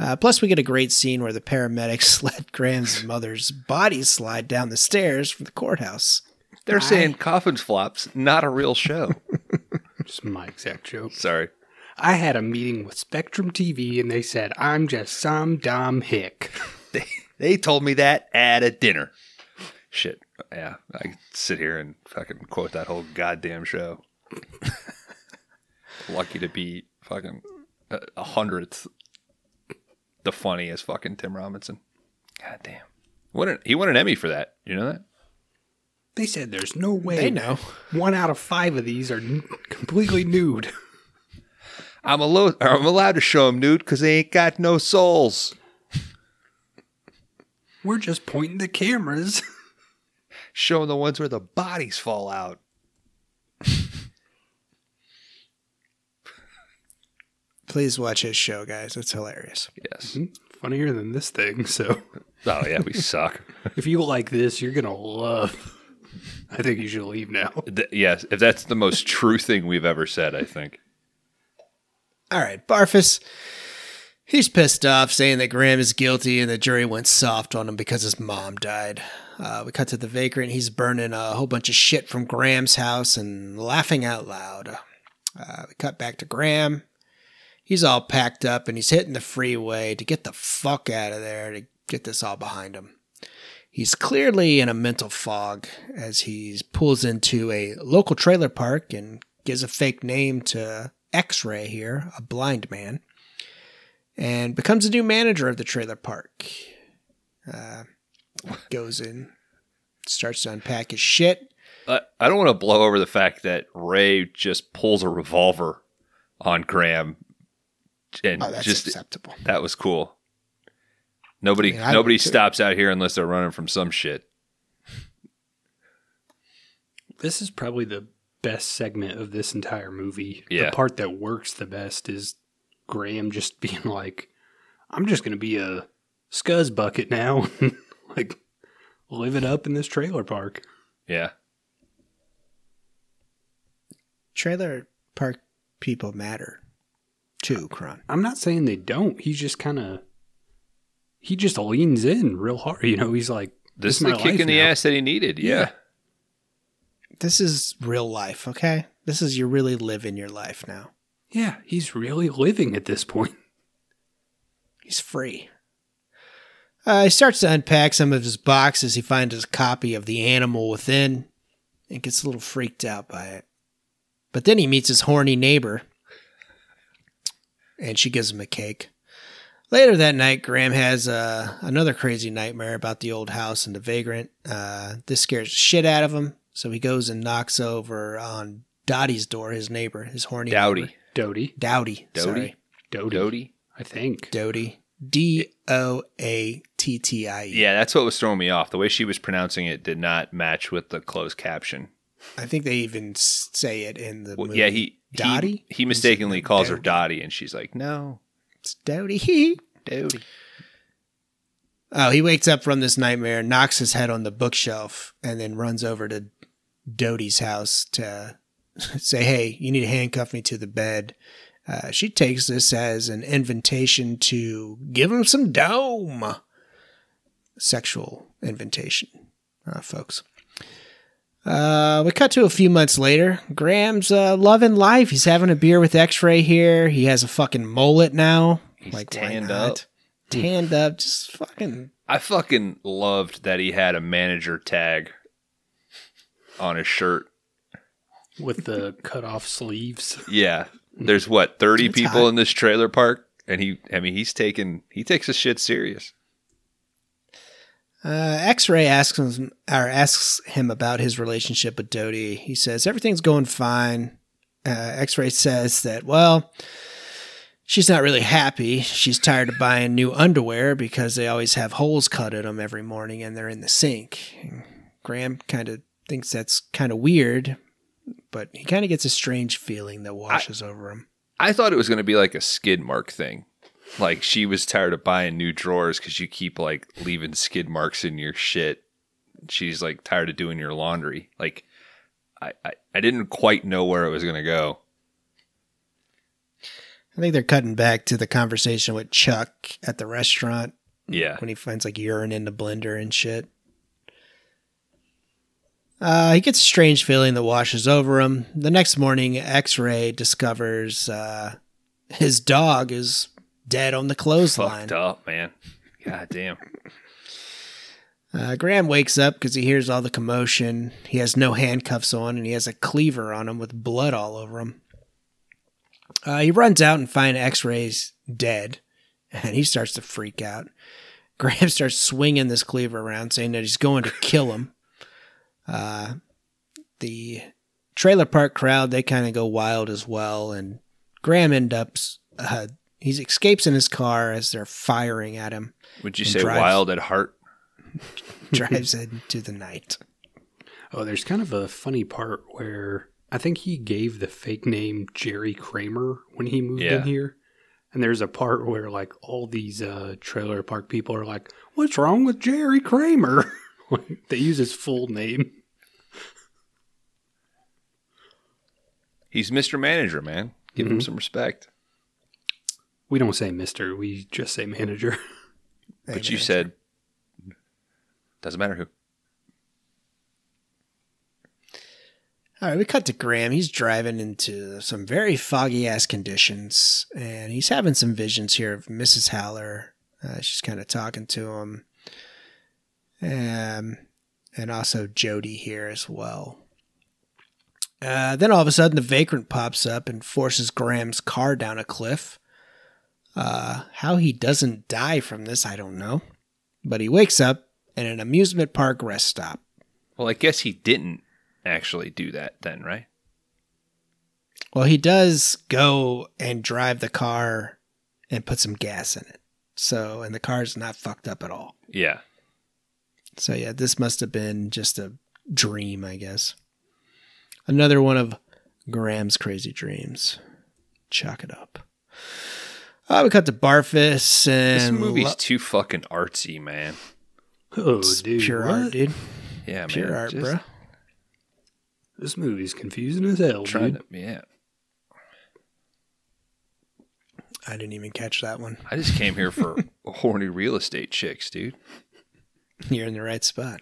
Uh, plus, we get a great scene where the paramedics let Graham's mother's body slide down the stairs from the courthouse. They're saying coffin flops, not a real show. Just my exact joke. Sorry. I had a meeting with Spectrum TV and they said, I'm just some dumb hick. They, they told me that at a dinner. Shit. Yeah. I sit here and fucking quote that whole goddamn show. Lucky to be fucking a a hundredth the funniest fucking Tim Robinson. God damn. What an, he won an Emmy for that. You know that? They said there's no way They know. one out of five of these are n- completely nude. I'm, allo- I'm allowed to show them nude because they ain't got no souls. We're just pointing the cameras. Showing the ones where the bodies fall out. Please watch his show, guys. It's hilarious. Yes. Funnier than this thing. So Oh, yeah, we suck. if you like this, you're going to love. I think you should leave now. Th- yes, if that's the most true thing we've ever said, I think. All right, Barfus. He's pissed off, saying that Graham is guilty and the jury went soft on him because his mom died. Uh, we cut to the vagrant. He's burning a whole bunch of shit from Graham's house and laughing out loud. Uh, we cut back to Graham. He's all packed up and he's hitting the freeway to get the fuck out of there to get this all behind him. He's clearly in a mental fog as he pulls into a local trailer park and gives a fake name to X Ray here, a blind man, and becomes a new manager of the trailer park. Uh, goes in, starts to unpack his shit. I, I don't want to blow over the fact that Ray just pulls a revolver on Graham, and Oh, that's just acceptable. that was cool. Nobody I mean, I nobody stops out here unless they're running from some shit. This is probably the best segment of this entire movie. Yeah. The part that works the best is Graham just being like, I'm just going to be a scuzz bucket now. like, living up in this trailer park. Yeah, Trailer park people matter too, Kron. I'm not saying they don't. He just kind of, he just leans in real hard. You know, he's like, this is my the kick life in the now. ass that he needed. Yeah. Yeah. This is real life, okay? This is you're really living your life now. Yeah, he's really living at this point. He's free. Uh, he starts to unpack some of his boxes. He finds his copy of The Animal Within and gets a little freaked out by it. But then he meets his horny neighbor, and she gives him a cake. Later that night, Graham has uh, another crazy nightmare about the old house and the vagrant. Uh, this scares the shit out of him, so he goes and knocks over on Dottie's door, his neighbor, his horny Dowdy, neighbor. Dodie. Dowdy. Dowdy? Sorry. Dodie. Dodie. I think. Doty. D O A T T I E. Yeah, that's what was throwing me off. The way she was pronouncing it did not match with the closed caption. I think they even say it in the Well, movie. yeah, he Dottie? he, he mistakenly calls her. Dottie, and she's like, "No, It's Doty. Dodie." oh, he wakes up from this nightmare, knocks his head on the bookshelf, and then runs over to Doty's house to say, "Hey, you need to handcuff me to the bed." Uh, she takes this as an invitation to give him some dome. Sexual invitation, uh, folks. Uh, we cut to a few months later. Graham's uh, loving life. He's having a beer with X-Ray here. He has a fucking mullet now. He's why tanned up. Tanned up, just fucking I fucking loved that he had a manager tag on his shirt. with the cut off sleeves. Yeah. There's what, 30 It's people hot. in this trailer park? And he, I mean, he's taking, he takes his shit serious. Uh, X-Ray asks him, or asks him about his relationship with Dodie. He says everything's going fine. Uh, X-Ray says that well, she's not really happy. She's tired of buying new underwear because they always have holes cut in them every morning, and they're in the sink. And Graham kind of thinks that's kind of weird, but he kind of gets a strange feeling that washes over him. I thought it was going to be like a skid mark thing. Like she was tired of buying new drawers because you keep like leaving skid marks in your shit. She's like tired of doing your laundry. Like I, I, I didn't quite know where it was going to go. I think they're cutting back to the conversation with Chuck at the restaurant Yeah. when he finds like urine in the blender and shit. Uh, he gets a strange feeling that washes over him. The next morning, X Ray discovers uh, his dog is dead on the clothesline. Fucked up, man. God damn. Uh, Graham wakes up because he hears all the commotion. He has no handcuffs on and he has a cleaver on him with blood all over him. Uh, he runs out and finds X Ray's dead and he starts to freak out. Graham starts swinging this cleaver around, saying that he's going to kill him. Uh, the trailer park crowd, they kind of go wild as well. And Graham ends up, uh, he escapes in his car as they're firing at him, Would you say drives. wild at heart? drives into the night. Oh, there's kind of a funny part where I think he gave the fake name Jerry Kramer when he moved Yeah. in here. And there's a part where like all these uh, trailer park people are like, "What's wrong with Jerry Kramer?" They use his full name. He's Mr. Manager, man. Give him Mhm. some respect. We don't say Mister, we just say manager. But you said doesn't matter who. All right, we cut to Graham. He's driving into some very foggy ass conditions, and he's having some visions here of Mrs. Haller. Uh, she's kind of talking to him, um, and also Jody here as well. Uh, then all of a sudden, the vagrant pops up and forces Graham's car down a cliff. Uh, how he doesn't die from this, I don't know. But he wakes up in an amusement park rest stop. Well, I guess he didn't actually do that then, right? Well, he does go and drive the car and put some gas in it. So, and the car's not fucked up at all. Yeah. So, yeah, this must have been just a dream, I guess. Another one of Graham's crazy dreams. Chalk it up. Uh, we cut to Barfus and This movie's Lo- too fucking artsy, man. Oh, It's dude, pure what? art, dude. Yeah, man. Pure art, just bro. This movie's confusing as hell, Trying dude. to, yeah. I didn't even catch that one. I just came here for horny real estate chicks, dude. You're in the right spot.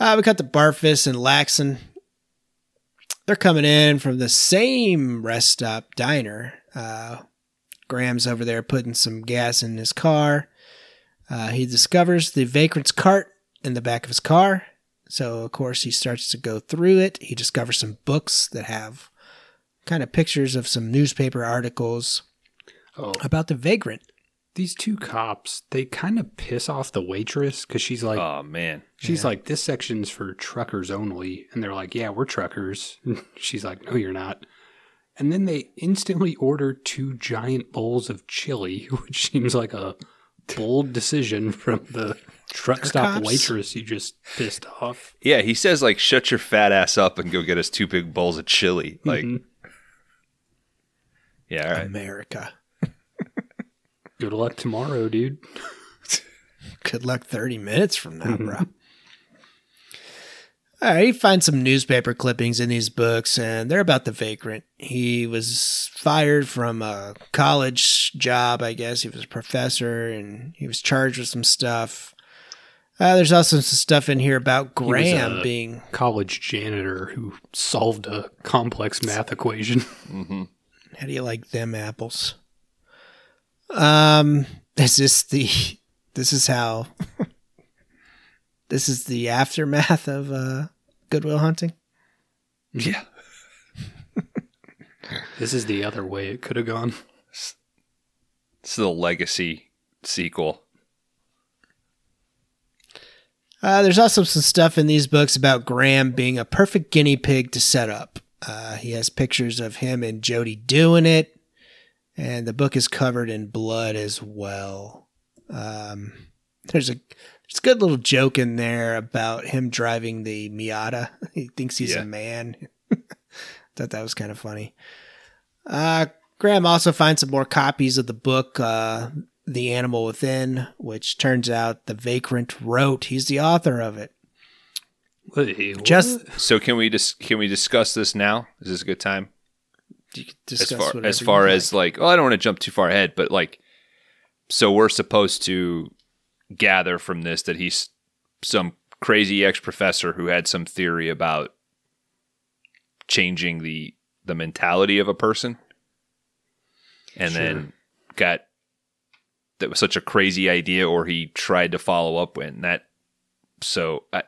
Uh, we cut to Barfus and Laxon. They're coming in from the same rest stop diner. Uh, Graham's over there putting some gas in his car. Uh, he discovers the vagrant's cart in the back of his car. So, of course, he starts to go through it. He discovers some books that have kind of pictures of some newspaper articles Oh, about the vagrant. these two cops, they kind of piss off the waitress because she's like, oh man. she's like, this section's for truckers only. And they're like, yeah, we're truckers. she's like, no, you're not. And then they instantly order two giant bowls of chili, which seems like a bold decision from the truck Trucker stop cops. waitress you just pissed off. Yeah, he says like shut your fat ass up and go get us two big bowls of chili. Like Mhm. Yeah, all right. America. Good luck tomorrow, dude. Good luck 30 minutes from now, bro. All right, he finds some newspaper clippings in these books, and they're about the vagrant. He was fired from a college job, I guess. He was a professor, and he was charged with some stuff. Uh, there's also some stuff in here about was, Graham being. College janitor who solved a complex math equation. hmm How do you like them apples? Um, is this the this is how. This is the aftermath of uh, Good Will Hunting. Yeah. This is the other way it could have gone. It's the legacy sequel. Uh, there's also some stuff in these books about Graham being a perfect guinea pig to set up. Uh, he has pictures of him and Jody doing it, and the book is covered in blood as well. Um, there's a there's a good little joke in there about him driving the Miata. He thinks he's Yeah. a man. Thought that was kind of funny. Uh, Graham also finds some more copies of the book, uh, The Animal Within, which turns out the Vagrant wrote. He's the author of it. Wait, Just? So can we just can we discuss this now? Is this a good time? you can As far as far like. as like, oh, I don't want to jump too far ahead, but like, so we're supposed to gather from this that he's some crazy ex professor who had some theory about changing the the mentality of a person, and then got that was such a crazy idea, or he tried to follow up with and that. So I,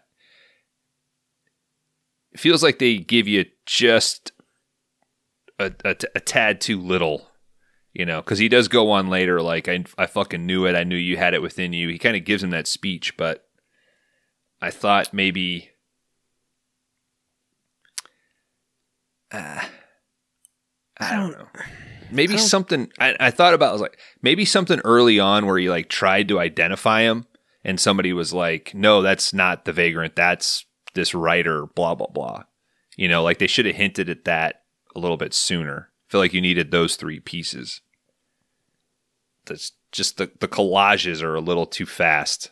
it feels like they give you just a, a, a tad too little, you know, because he does go on later, like, I, I fucking knew it. I knew you had it within you. He kind of gives him that speech, but I thought maybe. Uh, I don't know. Maybe I don't- something I, I thought about was like maybe something early on where he like tried to identify him and somebody was like, no, that's not the vagrant. That's this writer, blah, blah, blah. You know, like they should have hinted at that a little bit sooner. I feel like you needed those three pieces. That's just the, the collages are a little too fast.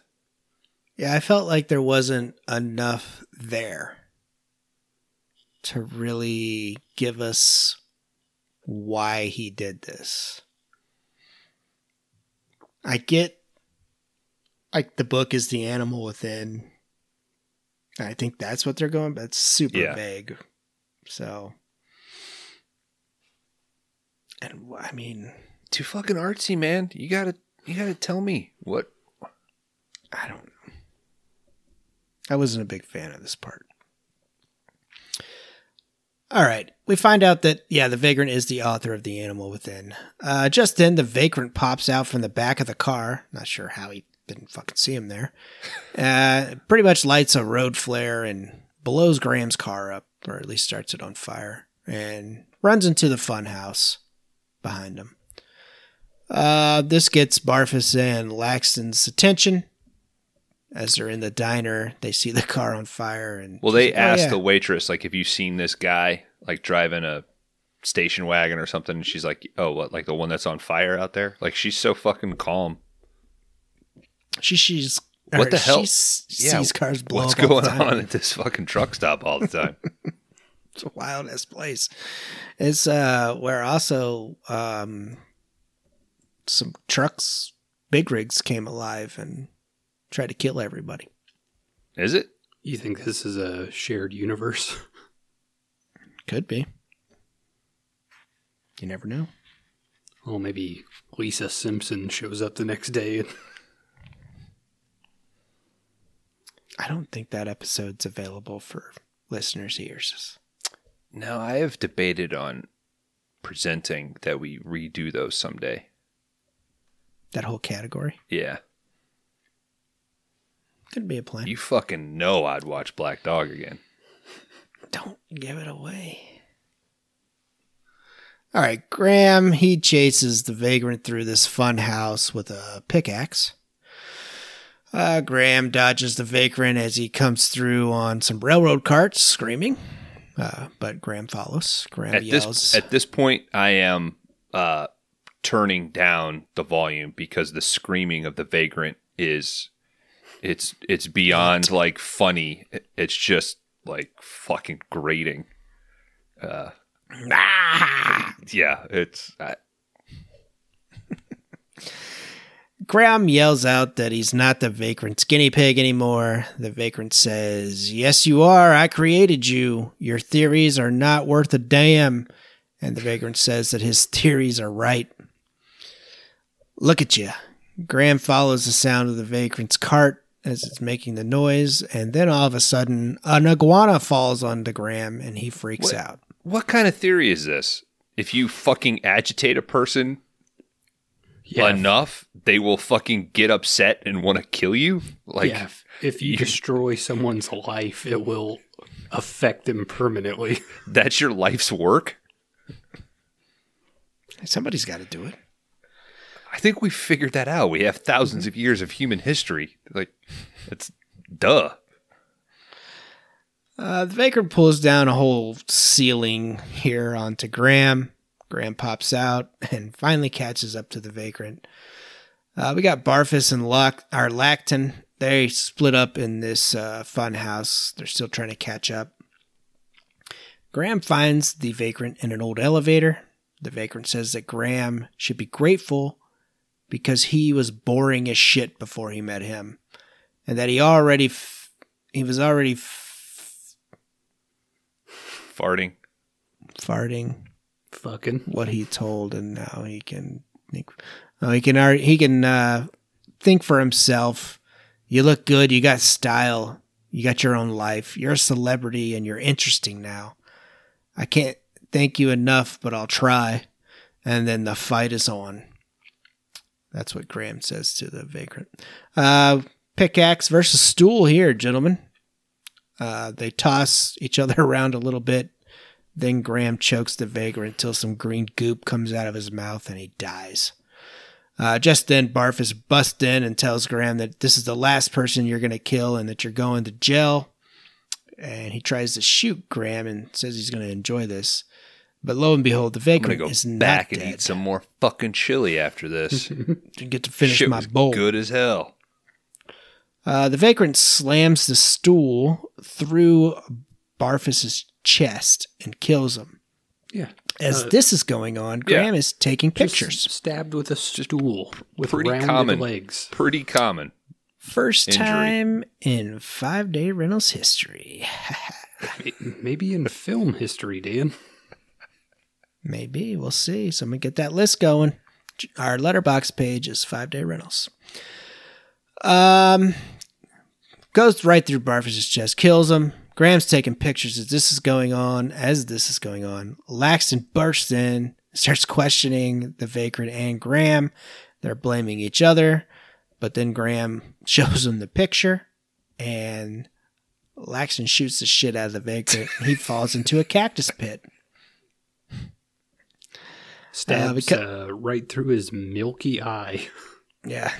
Yeah, I felt like there wasn't enough there to really give us why he did this. I get like the book is the animal within. I think that's what they're going, but it's super Yeah. vague. So and I mean, Too fucking artsy, man. You gotta you gotta tell me what I don't know. I wasn't a big fan of this part. All right. We find out that, yeah, the vagrant is the author of The Animal Within. Uh, just then, the vagrant pops out from the back of the car. Not sure how he didn't fucking see him there. Uh, pretty much lights a road flare and blows Graham's car up, or at least starts it on fire, and runs into the fun house behind him. Uh, this gets Barfus and Laxton's attention. As they're in the diner, they see the car on fire, and Well, they she's like, "Oh, asked yeah." the waitress, like, have you seen this guy, like, driving a station wagon or something? And she's like, oh, what, like the one that's on fire out there? Like, she's so fucking calm. She she's What the hell? She s- Yeah, sees cars blow What's up all going the time. on at this fucking truck stop all the time? It's a wild ass place. It's uh where also um some trucks, big rigs came alive and tried to kill everybody. Is it? You think this is a shared universe? Could be. You never know. Well, maybe Lisa Simpson shows up the next day. And I don't think that episode's available for listeners' ears. Now, I have debated on presenting that we redo those someday. That whole category Yeah. could be a plan. You fucking know I'd watch Black Dog again. Don't give it away. All right, Graham, he chases the vagrant through this fun house with a pickaxe. Uh, Graham dodges the vagrant as he comes through on some railroad carts, screaming. Uh, but Graham follows. Graham At yells. this at this point, I am uh, turning down the volume because the screaming of the vagrant is it's it's beyond like funny. It's just like fucking grating. Uh, yeah, it's I, Graham yells out that he's not the vagrant's guinea pig anymore. The vagrant says, Yes, you are. I created you. Your theories are not worth a damn. And the vagrant says that his theories are right. Look at you. Graham follows the sound of the vagrant's cart as it's making the noise, and then all of a sudden, an iguana falls onto Graham and he freaks What? out. What kind of theory is this? If you fucking agitate a person Yeah, enough, they will fucking get upset and want to kill you? Like, yeah, if, if you you- destroy someone's life, it will affect them permanently. that's your life's work? Somebody's got to do it. I think we figured that out. We have 1000s of years of human history. Like, it's duh. Uh, the vagrant pulls down a whole ceiling here onto Graham. Graham pops out and finally catches up to the vagrant. Uh, we got Barfus and Lock, our Lacton. They split up in this uh, fun house. They're still trying to catch up. Graham finds the vagrant in an old elevator. The vagrant says that Graham should be grateful because he was boring as shit before he met him, and that he already f- he was already f- Farting. farting Fucking. what he told, and now he can think. Oh, he can already, he can uh, think for himself. You look good. You got style. You got your own life. You're a celebrity, and you're interesting now. I can't thank you enough, but I'll try. And then the fight is on. That's what Graham says to the vagrant. Uh, pickaxe versus stool here, gentlemen. Uh, they toss each other around a little bit. Then Graham chokes the vagrant until some green goop comes out of his mouth and he dies. Uh, just then, Barfus busts in and tells Graham that this is the last person you're going to kill and that you're going to jail. And he tries to shoot Graham and says he's going to enjoy this. But lo and behold, the vagrant go is back and dead. eat some more fucking chili after this. to get to finish Shit my was bowl. good as hell. Uh, the vagrant slams the stool through Barfus's chest and kills him. Yeah. As Uh, this is going on, yeah. Graham is taking Just pictures. stabbed with a stool with pretty rounded common. legs. Pretty common. First Injury. time in five day rentals history. Maybe in the film history, Dan. Maybe. We'll see. Someone get that list going. Our Letterboxd page is five day rentals. Um, goes right through Barfus's chest, kills him. Graham's taking pictures as this is going on. As this is going on, Laxton bursts in, starts questioning the vagrant and Graham. They're blaming each other, but then Graham shows him the picture, and Laxton shoots the shit out of the vagrant. he falls into a cactus pit. Stabs becau- uh, right through his milky eye. Yeah.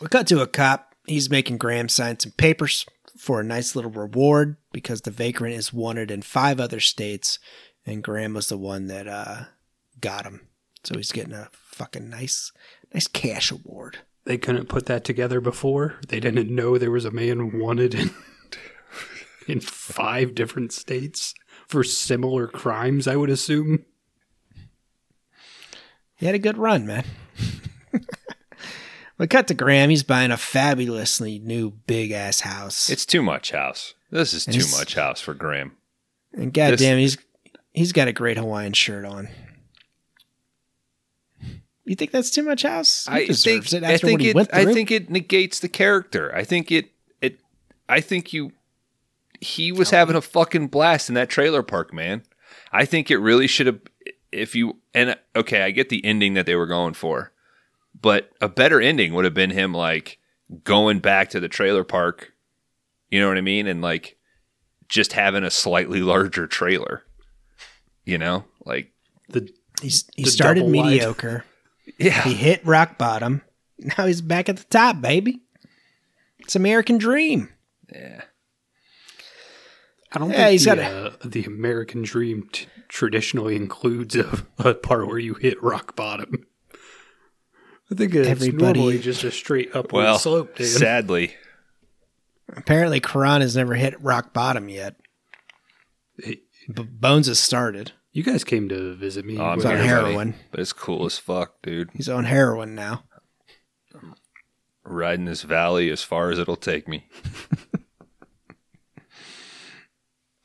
We cut to a cop. He's making Graham sign some papers for a nice little reward because the vagrant is wanted in five other states, and Graham was the one that uh, got him. So he's getting a fucking nice, nice cash award. They couldn't put that together before. They didn't know there was a man wanted in, in five different states for similar crimes, I would assume. He had a good run, man. we cut to Graham. He's buying a fabulously new big ass house. It's too much house. This is And too much house for Graham. And goddamn, This- he's he's got a great Hawaiian shirt on. You think that's too much house? He I deserves think it I think what he it went I think it negates the character. I think it it I think you he was having a fucking blast in that trailer park, man. I think it really should have if you and okay, I get the ending that they were going for. But a better ending would have been him like going back to the trailer park. You know what I mean? And like just having a slightly larger trailer. You know? Like The He's, he the started double wide. mediocre. yeah. He hit rock bottom. Now he's back at the top, baby. It's American dream. Yeah. I don't Yeah, think he's the, got uh, the American dream t- traditionally includes a, a part where you hit rock bottom. I think it's Everybody- normally just a straight upward Well, slope, Dan. sadly, Apparently, Kron has never hit rock bottom yet. Hey, B- Bones has started. You guys came to visit me. Oh, I'm He's on here, buddy. heroin. but it's cool as fuck, dude. He's on heroin now. riding this valley as far as it'll take me.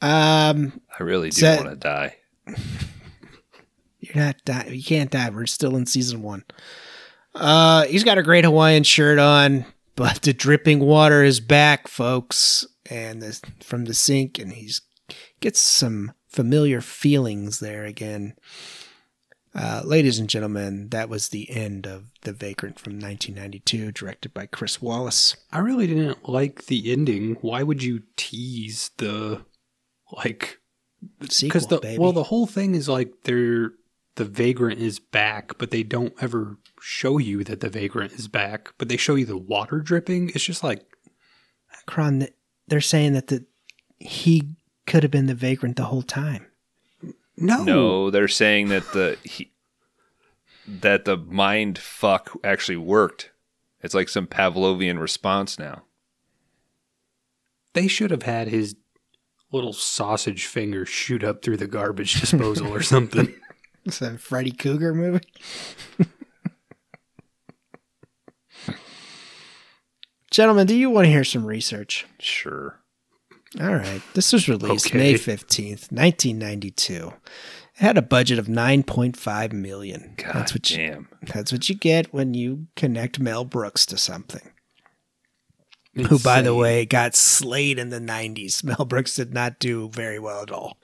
Um, I really do Set- want to die. You're not die. You can't die. We're still in season one. Uh, he's got a great Hawaiian shirt on, but the dripping water is back, folks, and the, from the sink, and he's gets some familiar feelings there again. Uh, ladies and gentlemen, that was the end of The Vagrant from 1992, directed by Chris Walas. I really didn't like the ending. Why would you tease the like Sequel, the baby. well the whole thing is like they're the vagrant is back, but they don't ever show you that the vagrant is back, but they show you the water dripping. It's just like Kron, they're saying that the he could have been the Vagrant the whole time. no, No, they're saying that the he, that the mind fuck actually worked. It's like some Pavlovian response now. They should have had his little sausage finger shoot up through the garbage disposal or something. It's a Freddy Krueger movie. Gentlemen, do you want to hear some research? Sure. All right. This was released Okay. May 15th, 1992. It had a budget of 9.5 million. God that's what you, damn. that's what you get when you connect Mel Brooks to something. Who by the way got slayed in the 90s. Mel Brooks did not do very well at all.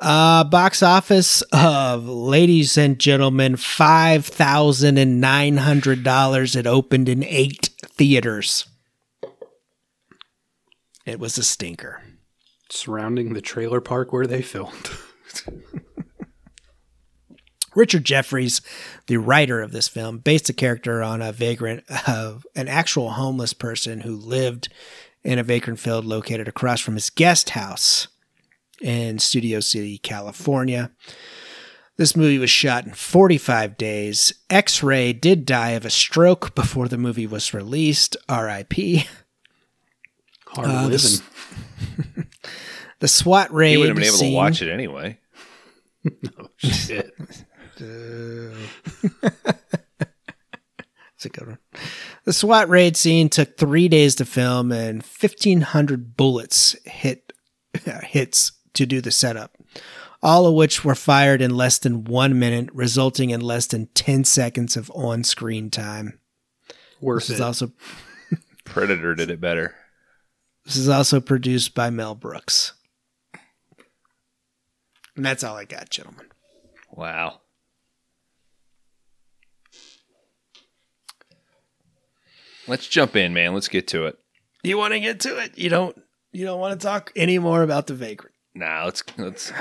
Uh box office of ladies and gentlemen, $5,900. It opened in 8 theaters. It was a stinker. surrounding the trailer park where they filmed. Richard Jefferies, the writer of this film, based a character on a vagrant of an actual homeless person who lived in a vagrant field located across from his guest house in Studio City, California. This movie was shot in 45 days. X Ray did die of a stroke before the movie was released. RIP. Hard Uh, living. this- The SWAT raid. He wouldn't have been able scene- to watch it anyway. Shit. Uh, that's a good one. The SWAT raid scene took three days to film, and fifteen hundred bullets hit hits to do the setup. All of which were fired in less than one minute, resulting in less than ten seconds of on-screen time. Worse is also Predator did it better. this is also produced by Mel Brooks. And that's all I got, gentlemen. Wow. Let's jump in, man. Let's get to it. You want to get to it? You don't. You don't want to talk any more about the vagrant. Nah, let's let's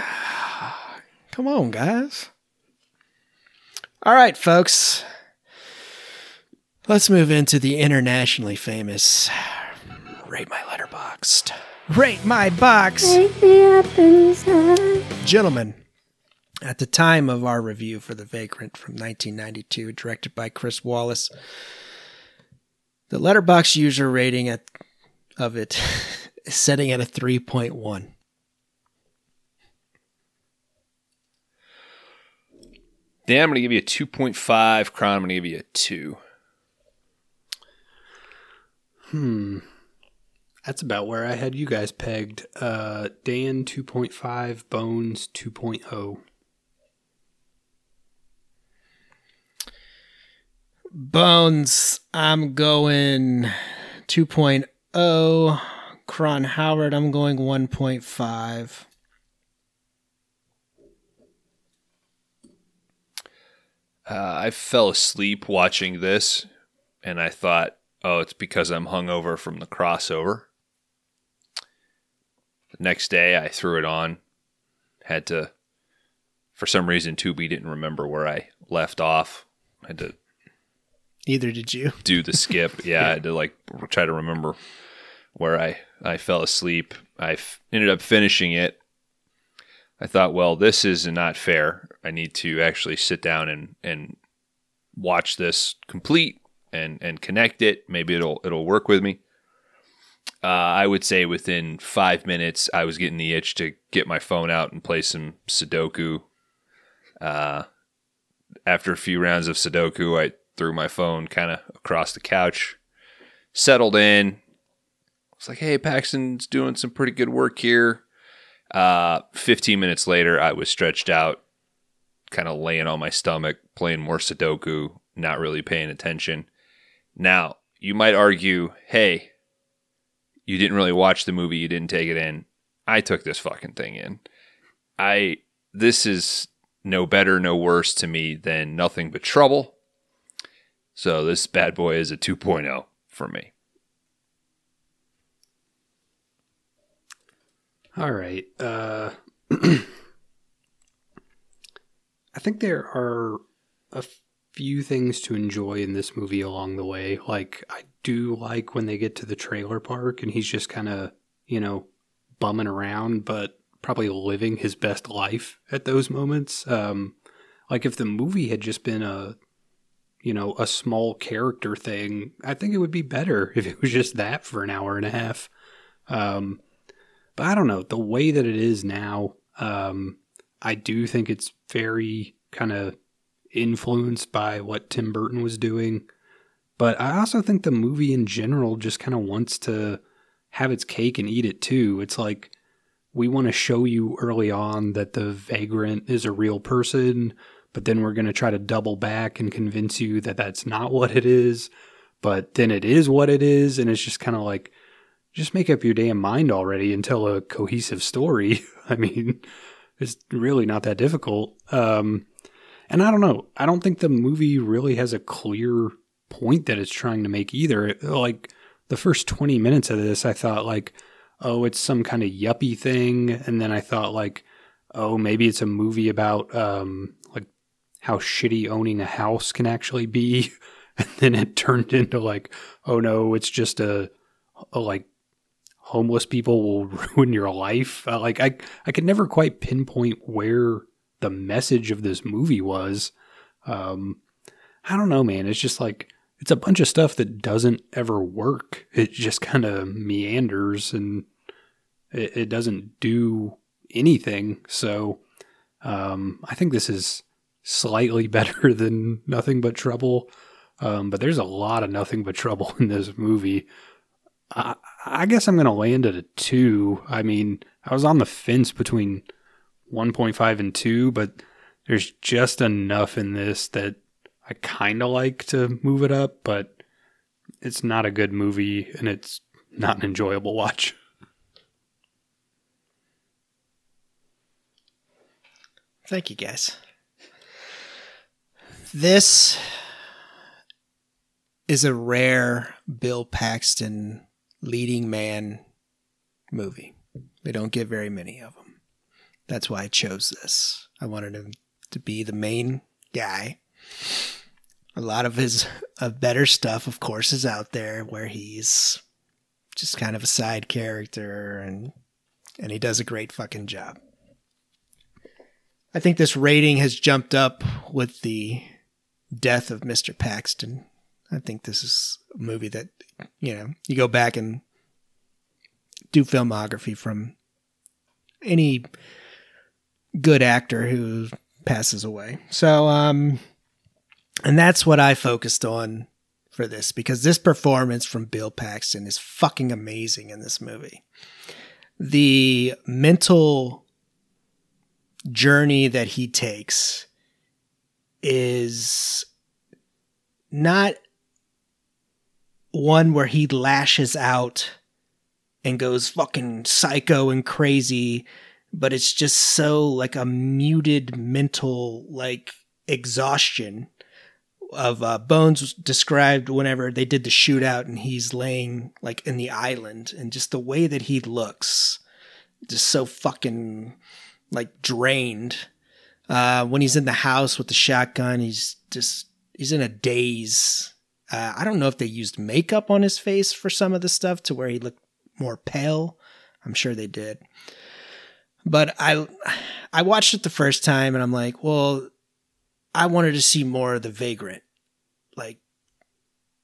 Come on, guys. All right, folks. Let's move into the internationally famous Rate My Letterboxd. Rate My Box. Gentlemen, at the time of our review for The Vagrant from 1992, directed by Chris Walas, the Letterboxd user rating at, of it is setting at a 3.1. Dan, I'm gonna give you a two point five. Kron, I'm gonna give you a two. Hmm. That's about where I had you guys pegged. Uh, Dan 2.5, Bones oh. 2.0. Bones, I'm going 2.0. Kron Howard, I'm going 1.5. Uh, I fell asleep watching this, and I thought, oh, it's because I'm hungover from the crossover. The next day, I threw it on. Had to, for some reason, Tubi didn't remember where I left off. I had to Either did you. do the skip. Yeah, I had to like try to remember where I I fell asleep. I f- ended up finishing it. I thought, well, this is not fair. I need to actually sit down and and watch this complete and and connect it. Maybe it'll it'll work with me. Uh, I would say within five minutes, I was getting the itch to get my phone out and play some Sudoku. Uh, after a few rounds of Sudoku, I threw my phone kind of across the couch, settled in. It's like, hey, Paxton's doing some pretty good work here. Uh, 15 minutes later, I was stretched out kind of laying on my stomach, playing more Sudoku, not really paying attention. Now, you might argue, hey, you didn't really watch the movie, you didn't take it in. I took this fucking thing in. I this is no better, no worse to me than nothing but trouble. So this bad boy is a 2.0 for me. All right. Uh, I think there are a few things to enjoy in this movie along the way. Like, I do like when they get to the trailer park and he's just kind of, you know, bumming around, but probably living his best life at those moments. Um, like, if the movie had just been a, you know, a small character thing, I think it would be better if it was just that for an hour and a half. Um, but I don't know the way that it is now. Um, I do think it's very kind of influenced by what Tim Burton was doing, but I also think the movie in general just kind of wants to have its cake and eat it too. It's like we want to show you early on that the vagrant is a real person, but then we're going to try to double back and convince you that that's not what it is, but then it is what it is, and it's just kind of like just make up your damn mind already and tell a cohesive story. I mean, it's really not that difficult. Um, and I don't know. I don't think the movie really has a clear point that it's trying to make either. It, like the first 20 minutes of this, I thought like, oh, it's some kind of yuppie thing. And then I thought like, oh, maybe it's a movie about, um, how shitty owning a house can actually be. And then it turned into like, oh no, it's just a, a like homeless people will ruin your life. Uh, like I, I could never quite pinpoint where the message of this movie was. Um, I don't know, man. It's just like it's a bunch of stuff that doesn't ever work. It just kind of meanders and it, it, doesn't do anything. So um, I think this is slightly better than Nothing But Trouble. Um, but there's a lot of Nothing But Trouble in this movie. I, I guess I'm going to land at a two. I mean, I was on the fence between 1.5 and 2, but there's just enough in this that I kind of like to move it up, but it's not a good movie and it's not an enjoyable watch. Thank you, guys. This is a rare Bill Paxton leading man movie. They don't get very many of them. That's why I chose this. I wanted him to be the main guy. A lot of his uh, better stuff, of course, is out there where he's just kind of a side character and and he does a great fucking job. I think this rating has jumped up with the death of Mr. Paxton. I think this is a movie that you know, you go back and do filmography from any good actor who passes away. So, um, and that's what I focused on for this because this performance from Bill Paxton is fucking amazing in this movie. The mental journey that he takes is not one where he lashes out and goes fucking psycho and crazy, but it's just so like a muted mental like exhaustion of uh, Bones described whenever they did the shootout and he's laying like in the island and just the way that he looks just so fucking like drained. Uh, when he's in the house with the shotgun, he's just he's in a daze uh, I don't know if they used makeup on his face for some of the stuff to where he looked more pale. I'm sure they did. But I I watched it the first time and I'm like, well, I wanted to see more of the vagrant. Like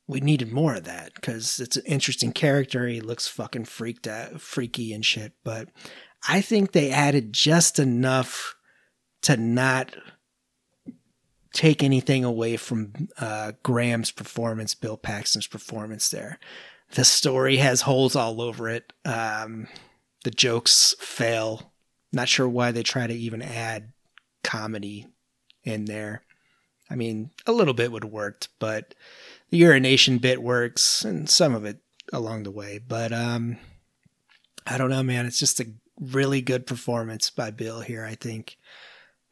we needed more of that because it's an interesting character. He looks fucking freaked out, freaky and shit. But I think they added just enough to not take anything away from uh, Graham's performance, Bill Paxton's performance there. The story has holes all over it. Um, the jokes fail. Not sure why they try to even add comedy in there. I mean, a little bit would have worked, but the urination bit works and some of it along the way. But um I don't know, man. It's just a really good performance by Bill here, I think.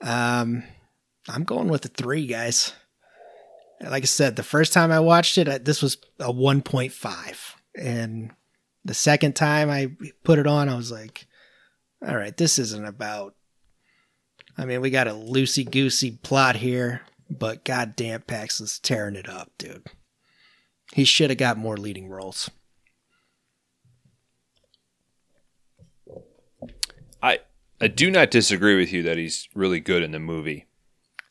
Um I'm going with the 3, guys. Like I said, the first time I watched it, I, this was a 1.5. And the second time I put it on, I was like, all right, this isn't about. I mean, we got a loosey goosey plot here, but goddamn, Paxton's tearing it up, dude. He should have got more leading roles. I I do not disagree with you that he's really good in the movie.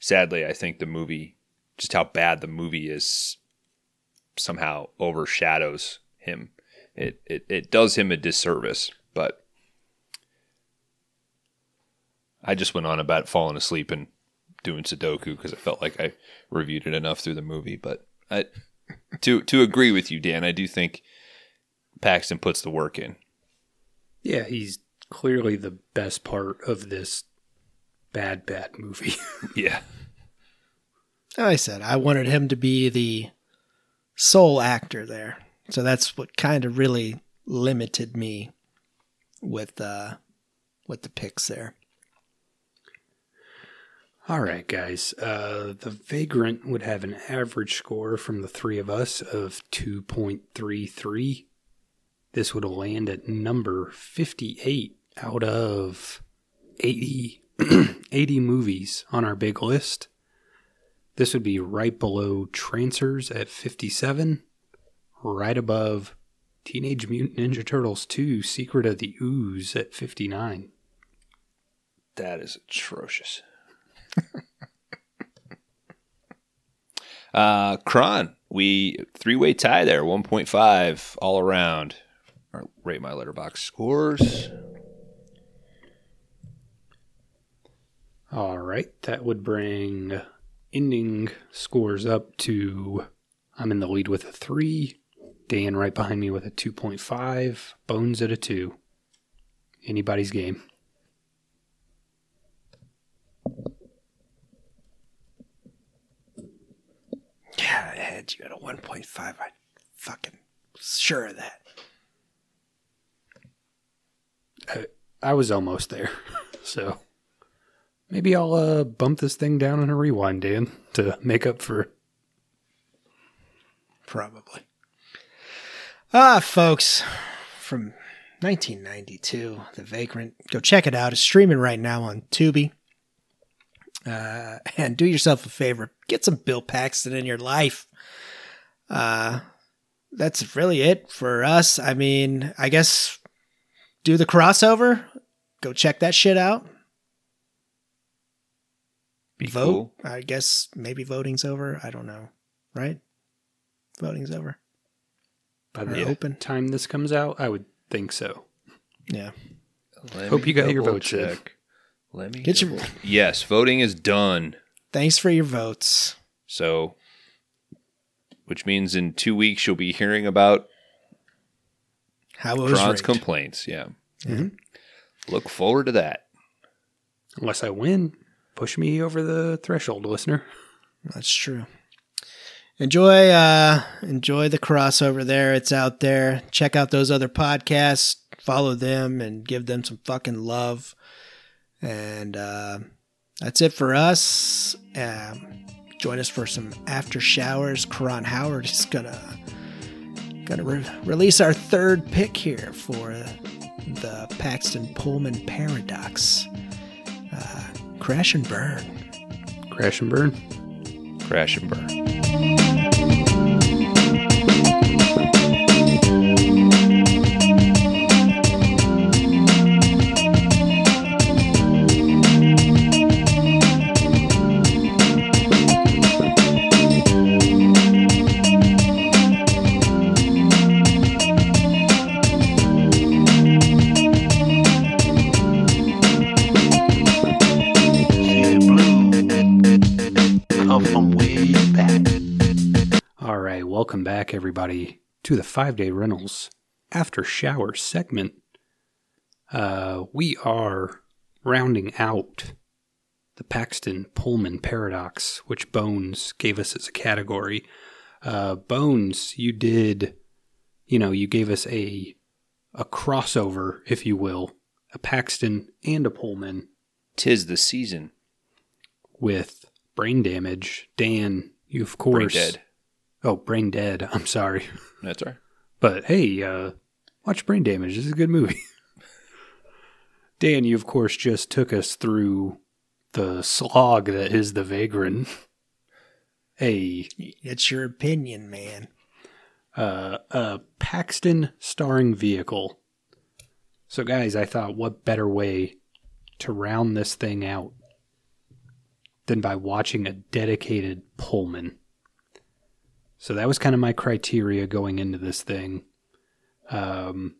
Sadly, I think the movie, just how bad the movie is, somehow overshadows him. It it, it does him a disservice, but I just went on about falling asleep and doing Sudoku because I felt like I reviewed it enough through the movie. But I, to to agree with you, Dan, I do think Paxton puts the work in. Yeah, he's clearly the best part of this bad, bad movie. Yeah. I said I wanted him to be the sole actor there. So that's what kind of really limited me with uh with the picks there. All right, guys. Uh, the Vagrant would have an average score from the three of us of 2.33. This would land at number 58 out of 80, 80 movies on our big list. This would be right below Trancers at 57, right above Teenage Mutant Ninja Turtles 2 Secret of the Ooze at 59. That is atrocious. uh Kron, we three way tie there, one point five all around. Or rate my Letterboxd scores. All right, that would bring ending scores up to I'm in the lead with a 3, Dan right behind me with a 2.5, Bones at a 2. Anybody's game. Yeah, I had you at a 1.5. I fucking sure of that. I was almost there. So maybe I'll uh, bump this thing down in a rewind, Dan, to make up for Probably. Ah, folks, from 1992, The Vagrant. Go check it out. It's streaming right now on Tubi. Uh, and do yourself a favor. Get some Bill Paxton in your life. Uh, that's really it for us. I mean, I guess do the crossover. Go check that shit out. Be Vote. cool. I guess maybe voting's over. I don't know. Right? Voting's over. by the open. time this comes out. I would think so. Yeah. Let Hope you got your vote votes in. check. Let me Get your- double- Yes, voting is done. Thanks for your votes. So which means in two weeks you'll be hearing about How it was Kron's rigged. complaints. Yeah. Mhm. Look forward to that. Unless I win, push me over the threshold, listener. That's true. Enjoy uh enjoy the crossover there. It's out there. Check out those other podcasts, follow them and give them some fucking love. And uh that's it for us. Um join us for some after showers. Kron Howard is gonna gonna re- release our third pick here for uh, the Paxton Pullman paradox. Crash and burn. Crash and burn. Crash and burn. Everybody, to the five day rentals after shower segment. Uh, we are rounding out the Paxton Pullman paradox, which Bones gave us as a category. Uh, Bones, you did, you know, you gave us a a crossover, if you will, a Paxton and a Pullman Tis the season. with brain damage. Dan, you of Brain course. Dead. Oh, brain dead. I'm sorry. That's right. But hey, uh, watch Brain Damage. This is a good movie. Dan, you of course just took us through the slog that is the Vagrant. hey, It's your opinion, man. uh, a Paxton starring vehicle. So, guys, I thought, what better way to round this thing out than by watching a dedicated Pullman? So that was kind of my criteria going into this thing. Um,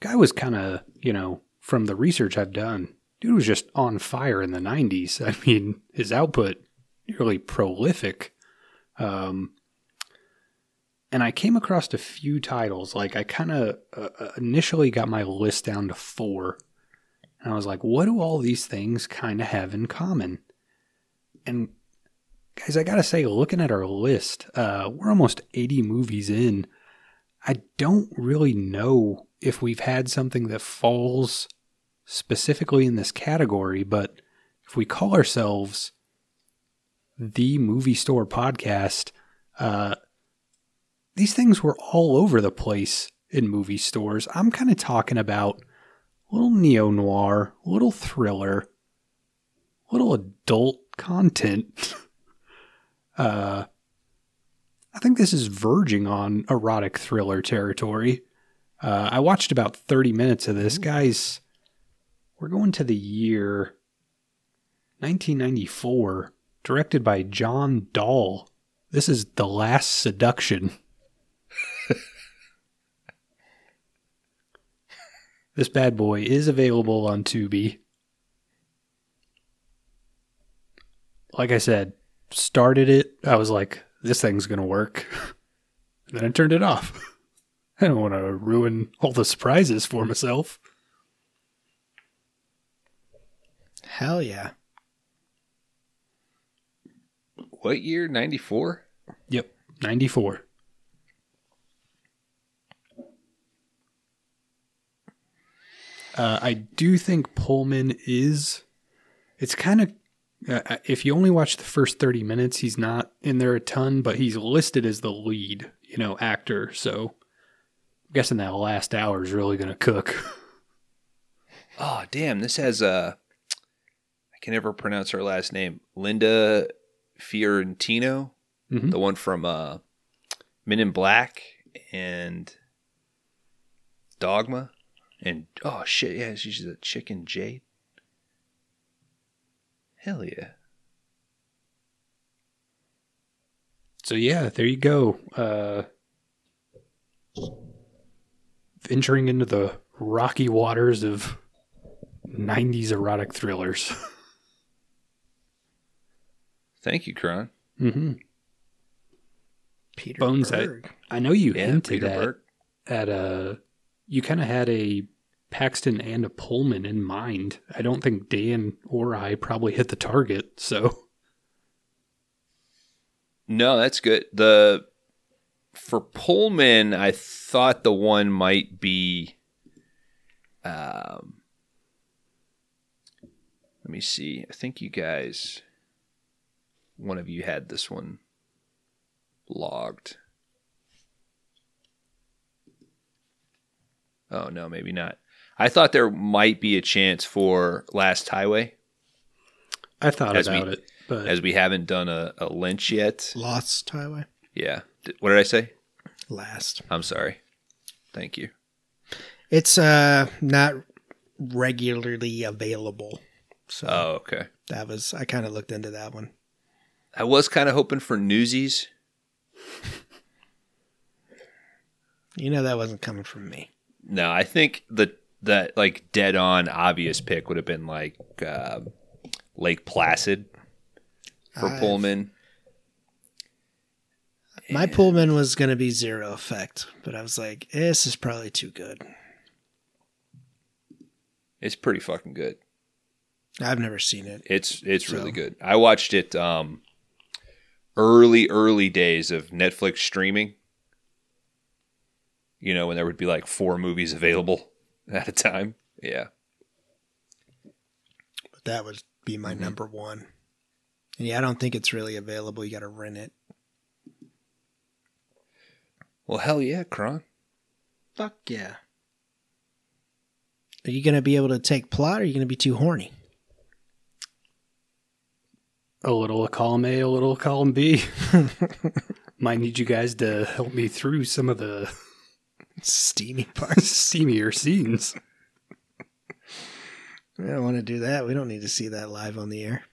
guy was kind of, you know, from the research I've done, dude was just on fire in the 90s. I mean, his output really prolific. Um, and I came across a few titles. Like I kind of uh, uh, initially got my list down to four, and I was like, "What do all these things kind of have in common?" And guys, I gotta say, looking at our list, uh, we're almost eighty movies in. I don't really know if we've had something that falls specifically in this category, but if we call ourselves the movie store podcast, uh, these things were all over the place in movie stores. I'm kind of talking about little neo noir, little thriller, little adult content. uh, I think this is verging on erotic thriller territory. Uh, I watched about 30 minutes of this. Guys, we're going to the year 1994, directed by John Dahl. This is The Last Seduction. this bad boy is available on Tubi. Like I said, started it. I was like, this thing's going to work. then I turned it off. I don't want to ruin all the surprises for myself. Hell yeah. What year? 94? Yep, 94. Uh, I do think Pullman is. It's kind of. Uh, if you only watch the first 30 minutes, he's not in there a ton, but he's listed as the lead, you know, actor. So I'm guessing that last hour is really going to cook. Oh, damn. This has uh I can never pronounce her last name. Linda Fiorentino, Mhm. the one from uh Men in Black and Dogma. And oh shit, yeah, she's a chicken Jade. Hell yeah. So yeah, there you go. Uh, venturing into the rocky waters of 90s erotic thrillers. Thank you, Kron. hmm Peter Bones, I, Berg. I know you Yeah, hinted Peter at, Berg. at a, you kind of had a Paxton and a Pullman in mind. I don't think Dan or I probably hit the target. So No, that's good. The for Pullman, I thought the one might be. Um, let me see. I think you guys, one of you had this one logged. Oh no, maybe not. I thought there might be a chance for Last Highway, I thought As we- about it, but as we haven't done a, a Lynch yet. Lost Highway. Yeah. What did I say? Last. I'm sorry. Thank you. It's uh not regularly available. So Oh, okay. that was I kind of looked into that one. I was kind of hoping for Newsies. You know that wasn't coming from me. No, I think the that like dead on obvious pick would have been like uh, Lake Placid for I've- Pullman. My Pullman was going to be zero effect, but I was like, this is probably too good. It's pretty fucking good. I've never seen it. It's it's really good. I watched it um early early days of Netflix streaming. You know, when there would be like four movies available at a time. Yeah. But that would be my mm-hmm. number one. And yeah, I don't think it's really available. You got to rent it. Well, hell yeah, Kron. Fuck yeah. Are you going to be able to take plot or are you going to be too horny? A little of column A, a little of column B. Might need you guys to help me through some of the Steamy parts. steamier scenes. we don't want to do that. We don't need to see that live on the air.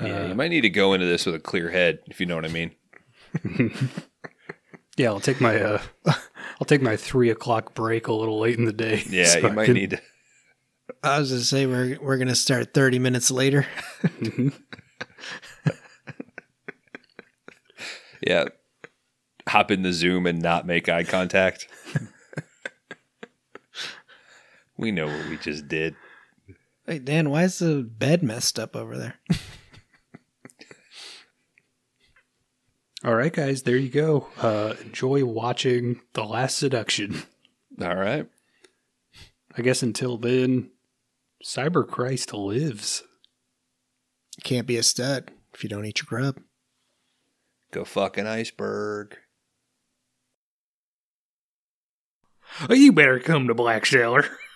Yeah, Uh, you might need to go into this with a clear head, if you know what I mean. Yeah, I'll take my uh, I'll take my three o'clock break a little late in the day. Yeah, so you I might can- need to. I was going to say we're we're going to start 30 minutes later. Yeah. Hop in the Zoom and not make eye contact. we know what we just did. Hey Dan, why is the bed messed up over there? All right, guys, there you go. Uh, enjoy watching The Last Seduction. All right. I guess until then, Cyber Christ lives. Can't be a stud if you don't eat your grub. Go fuck an iceberg. Oh, you better come to Black Sailor.